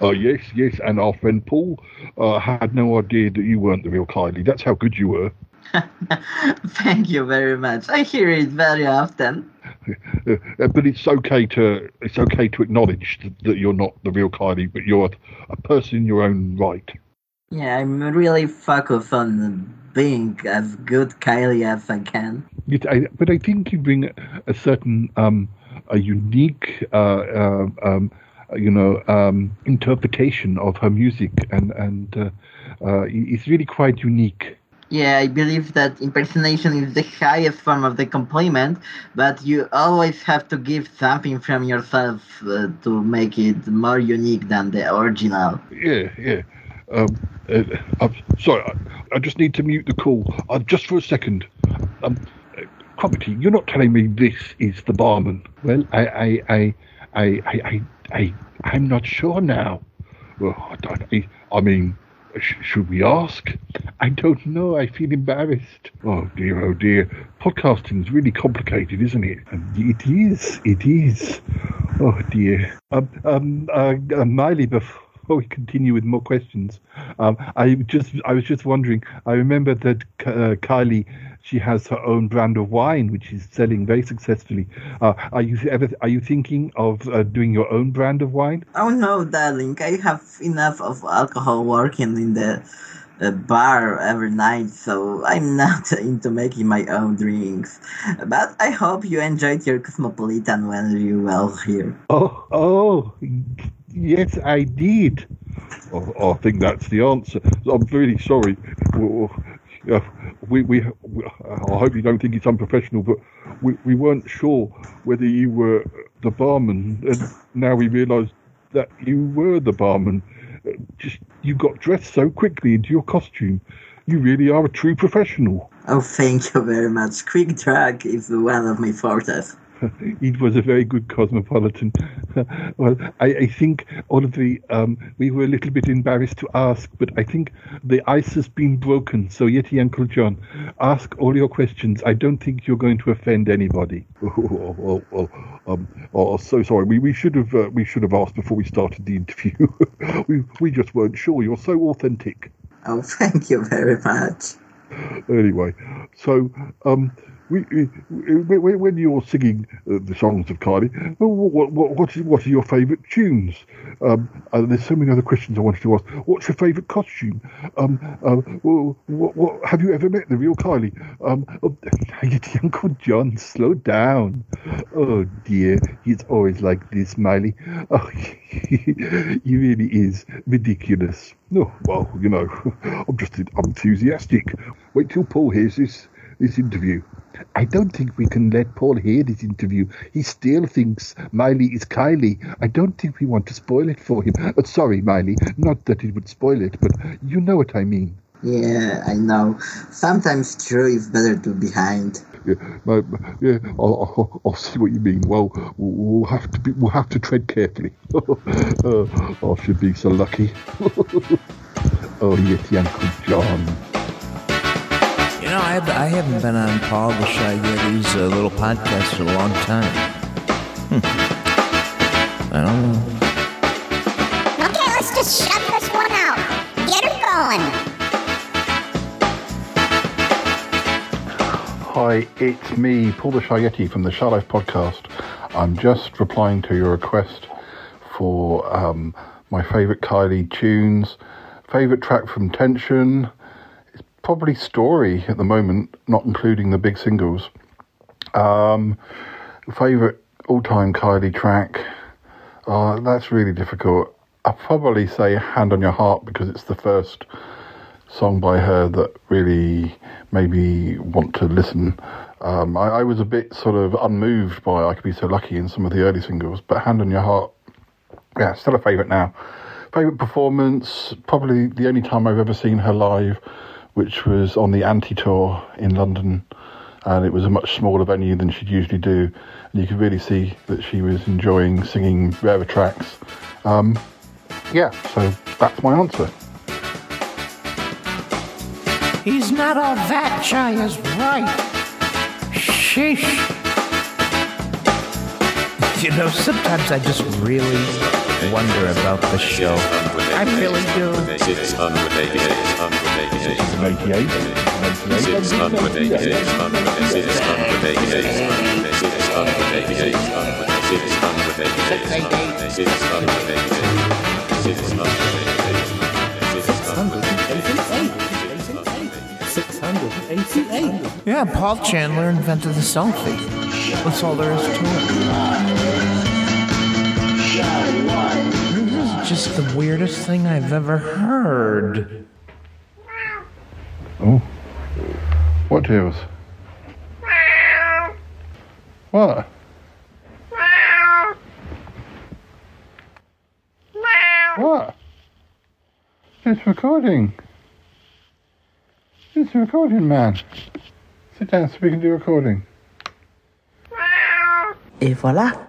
Uh, yes, yes. And our friend Paul uh, had no idea that you weren't the real Kylie. That's how good you were. <laughs> Thank you very much. I hear it very often. Uh, but it's okay to it's okay to acknowledge that you're not the real Kylie, but you're a, person in your own right. Yeah, I'm really focused on being as good Kylie as I can. It, I, but I think you bring a certain um, a unique uh, uh, um, you know um, interpretation of her music, and and uh, uh it's really quite unique. Yeah, I believe that impersonation is the highest form of the compliment, but you always have to give something from yourself uh, to make it more unique than the original. Yeah, yeah. Um, uh, I'm sorry, I, I, just need to mute the call uh, just for a second. Um, Cromitty, you're not telling me this is the barman. Well, I, I, I, I, I, I, I am not sure now. Well, I, don't, I mean, Sh- should we ask? I don't know. I feel embarrassed. Oh dear, oh dear. Podcasting's really complicated, isn't it? It is. It is. Oh dear. Um, um, uh, uh, Miley, before we continue with more questions, um, I just, I was just wondering. I remember that uh, Kylie she has her own brand of wine, which is selling very successfully. Uh, are you ever are you thinking of uh, doing your own brand of wine? Oh no, darling! I have enough of alcohol working in the uh, bar every night, so I'm <laughs> not into making my own drinks. But I hope you enjoyed your cosmopolitan when you were here. Oh, oh, yes, I did. Oh, I think that's the answer. I'm really sorry uh, we, we, we, I hope you don't think it's unprofessional, but we, we weren't sure whether you were the barman, and now we realise that you were the barman. Just you got dressed so quickly into your costume. You really are a true professional. Oh, thank you very much. Quick drag is one of my fortes. <laughs> it was a very good cosmopolitan. <laughs> well, I, I, think all of the um, we were a little bit embarrassed to ask, but I think the ice has been broken. So, Yeti Uncle John, ask all your questions. I don't think you're going to offend anybody. <laughs> Oh, oh, oh, um, oh so sorry. We, we should have uh, we should have asked before we started the interview. we we just weren't sure. You're so authentic. Oh, thank you very much. Anyway, so um, we, we, when you're singing uh, the songs of Kylie, what, what, what, is, what are your favourite tunes? Um, uh, there's so many other questions I wanted to ask. What's your favourite costume? Um, uh, what, what, have you ever met the real Kylie? Um, oh, Uncle John, slow down. Oh dear, he's always like this, Miley. <laughs> Oh, <laughs> he really is ridiculous. No, oh, well, you know, <laughs> I'm just enthusiastic. Wait till Paul hears this this interview. I don't think we can let Paul hear this interview. He still thinks Miley is Kylie. I don't think we want to spoil it for him. Uh, sorry, Miley. Not that it would spoil it, but you know what I mean. Yeah, I know. Sometimes true is better to behind. Yeah, my, yeah, I'll, I'll, I'll, see what you mean. Well, we'll have to be, we'll have to tread carefully. <laughs> uh, I should be so lucky. <laughs> oh, yes, Uncle John. You know, I, have, I haven't been on Paul the Shy Yeti's uh, little podcast in a long time. Hmm. I don't know. Okay, let's just shut this one out. Get her going. Hi, it's me, Paul the Shy Yeti from the Shy Life podcast. I'm just replying to your request for um, my favourite Kylie tunes. Favourite track from Tension. Probably Story at the moment, not including the big singles. Um, favourite all time Kylie track. Uh, that's really difficult. I'll probably say Hand on Your Heart because it's the first song by her that really made me want to listen. Um, I, I, was a bit sort of unmoved by I Could Be So Lucky in some of the early singles, but Hand on Your Heart, yeah, still a favourite now. Favourite performance, probably the only time I've ever seen her live, which was on the Anti Tour in London. And it was a much smaller venue than she'd usually do. And you could really see that she was enjoying singing rarer tracks. Um, yeah, so that's my answer. He's not all that shy is right. Sheesh. <laughs> You know, sometimes I just really wonder about the show. I really do. Yeah, Paul Chandler invented the selfie. That's all there is to it. This is just the weirdest thing I've ever heard. Oh. What, Tails? What? What? It's recording. It's recording, man. Sit down so we can do recording. Et voilà.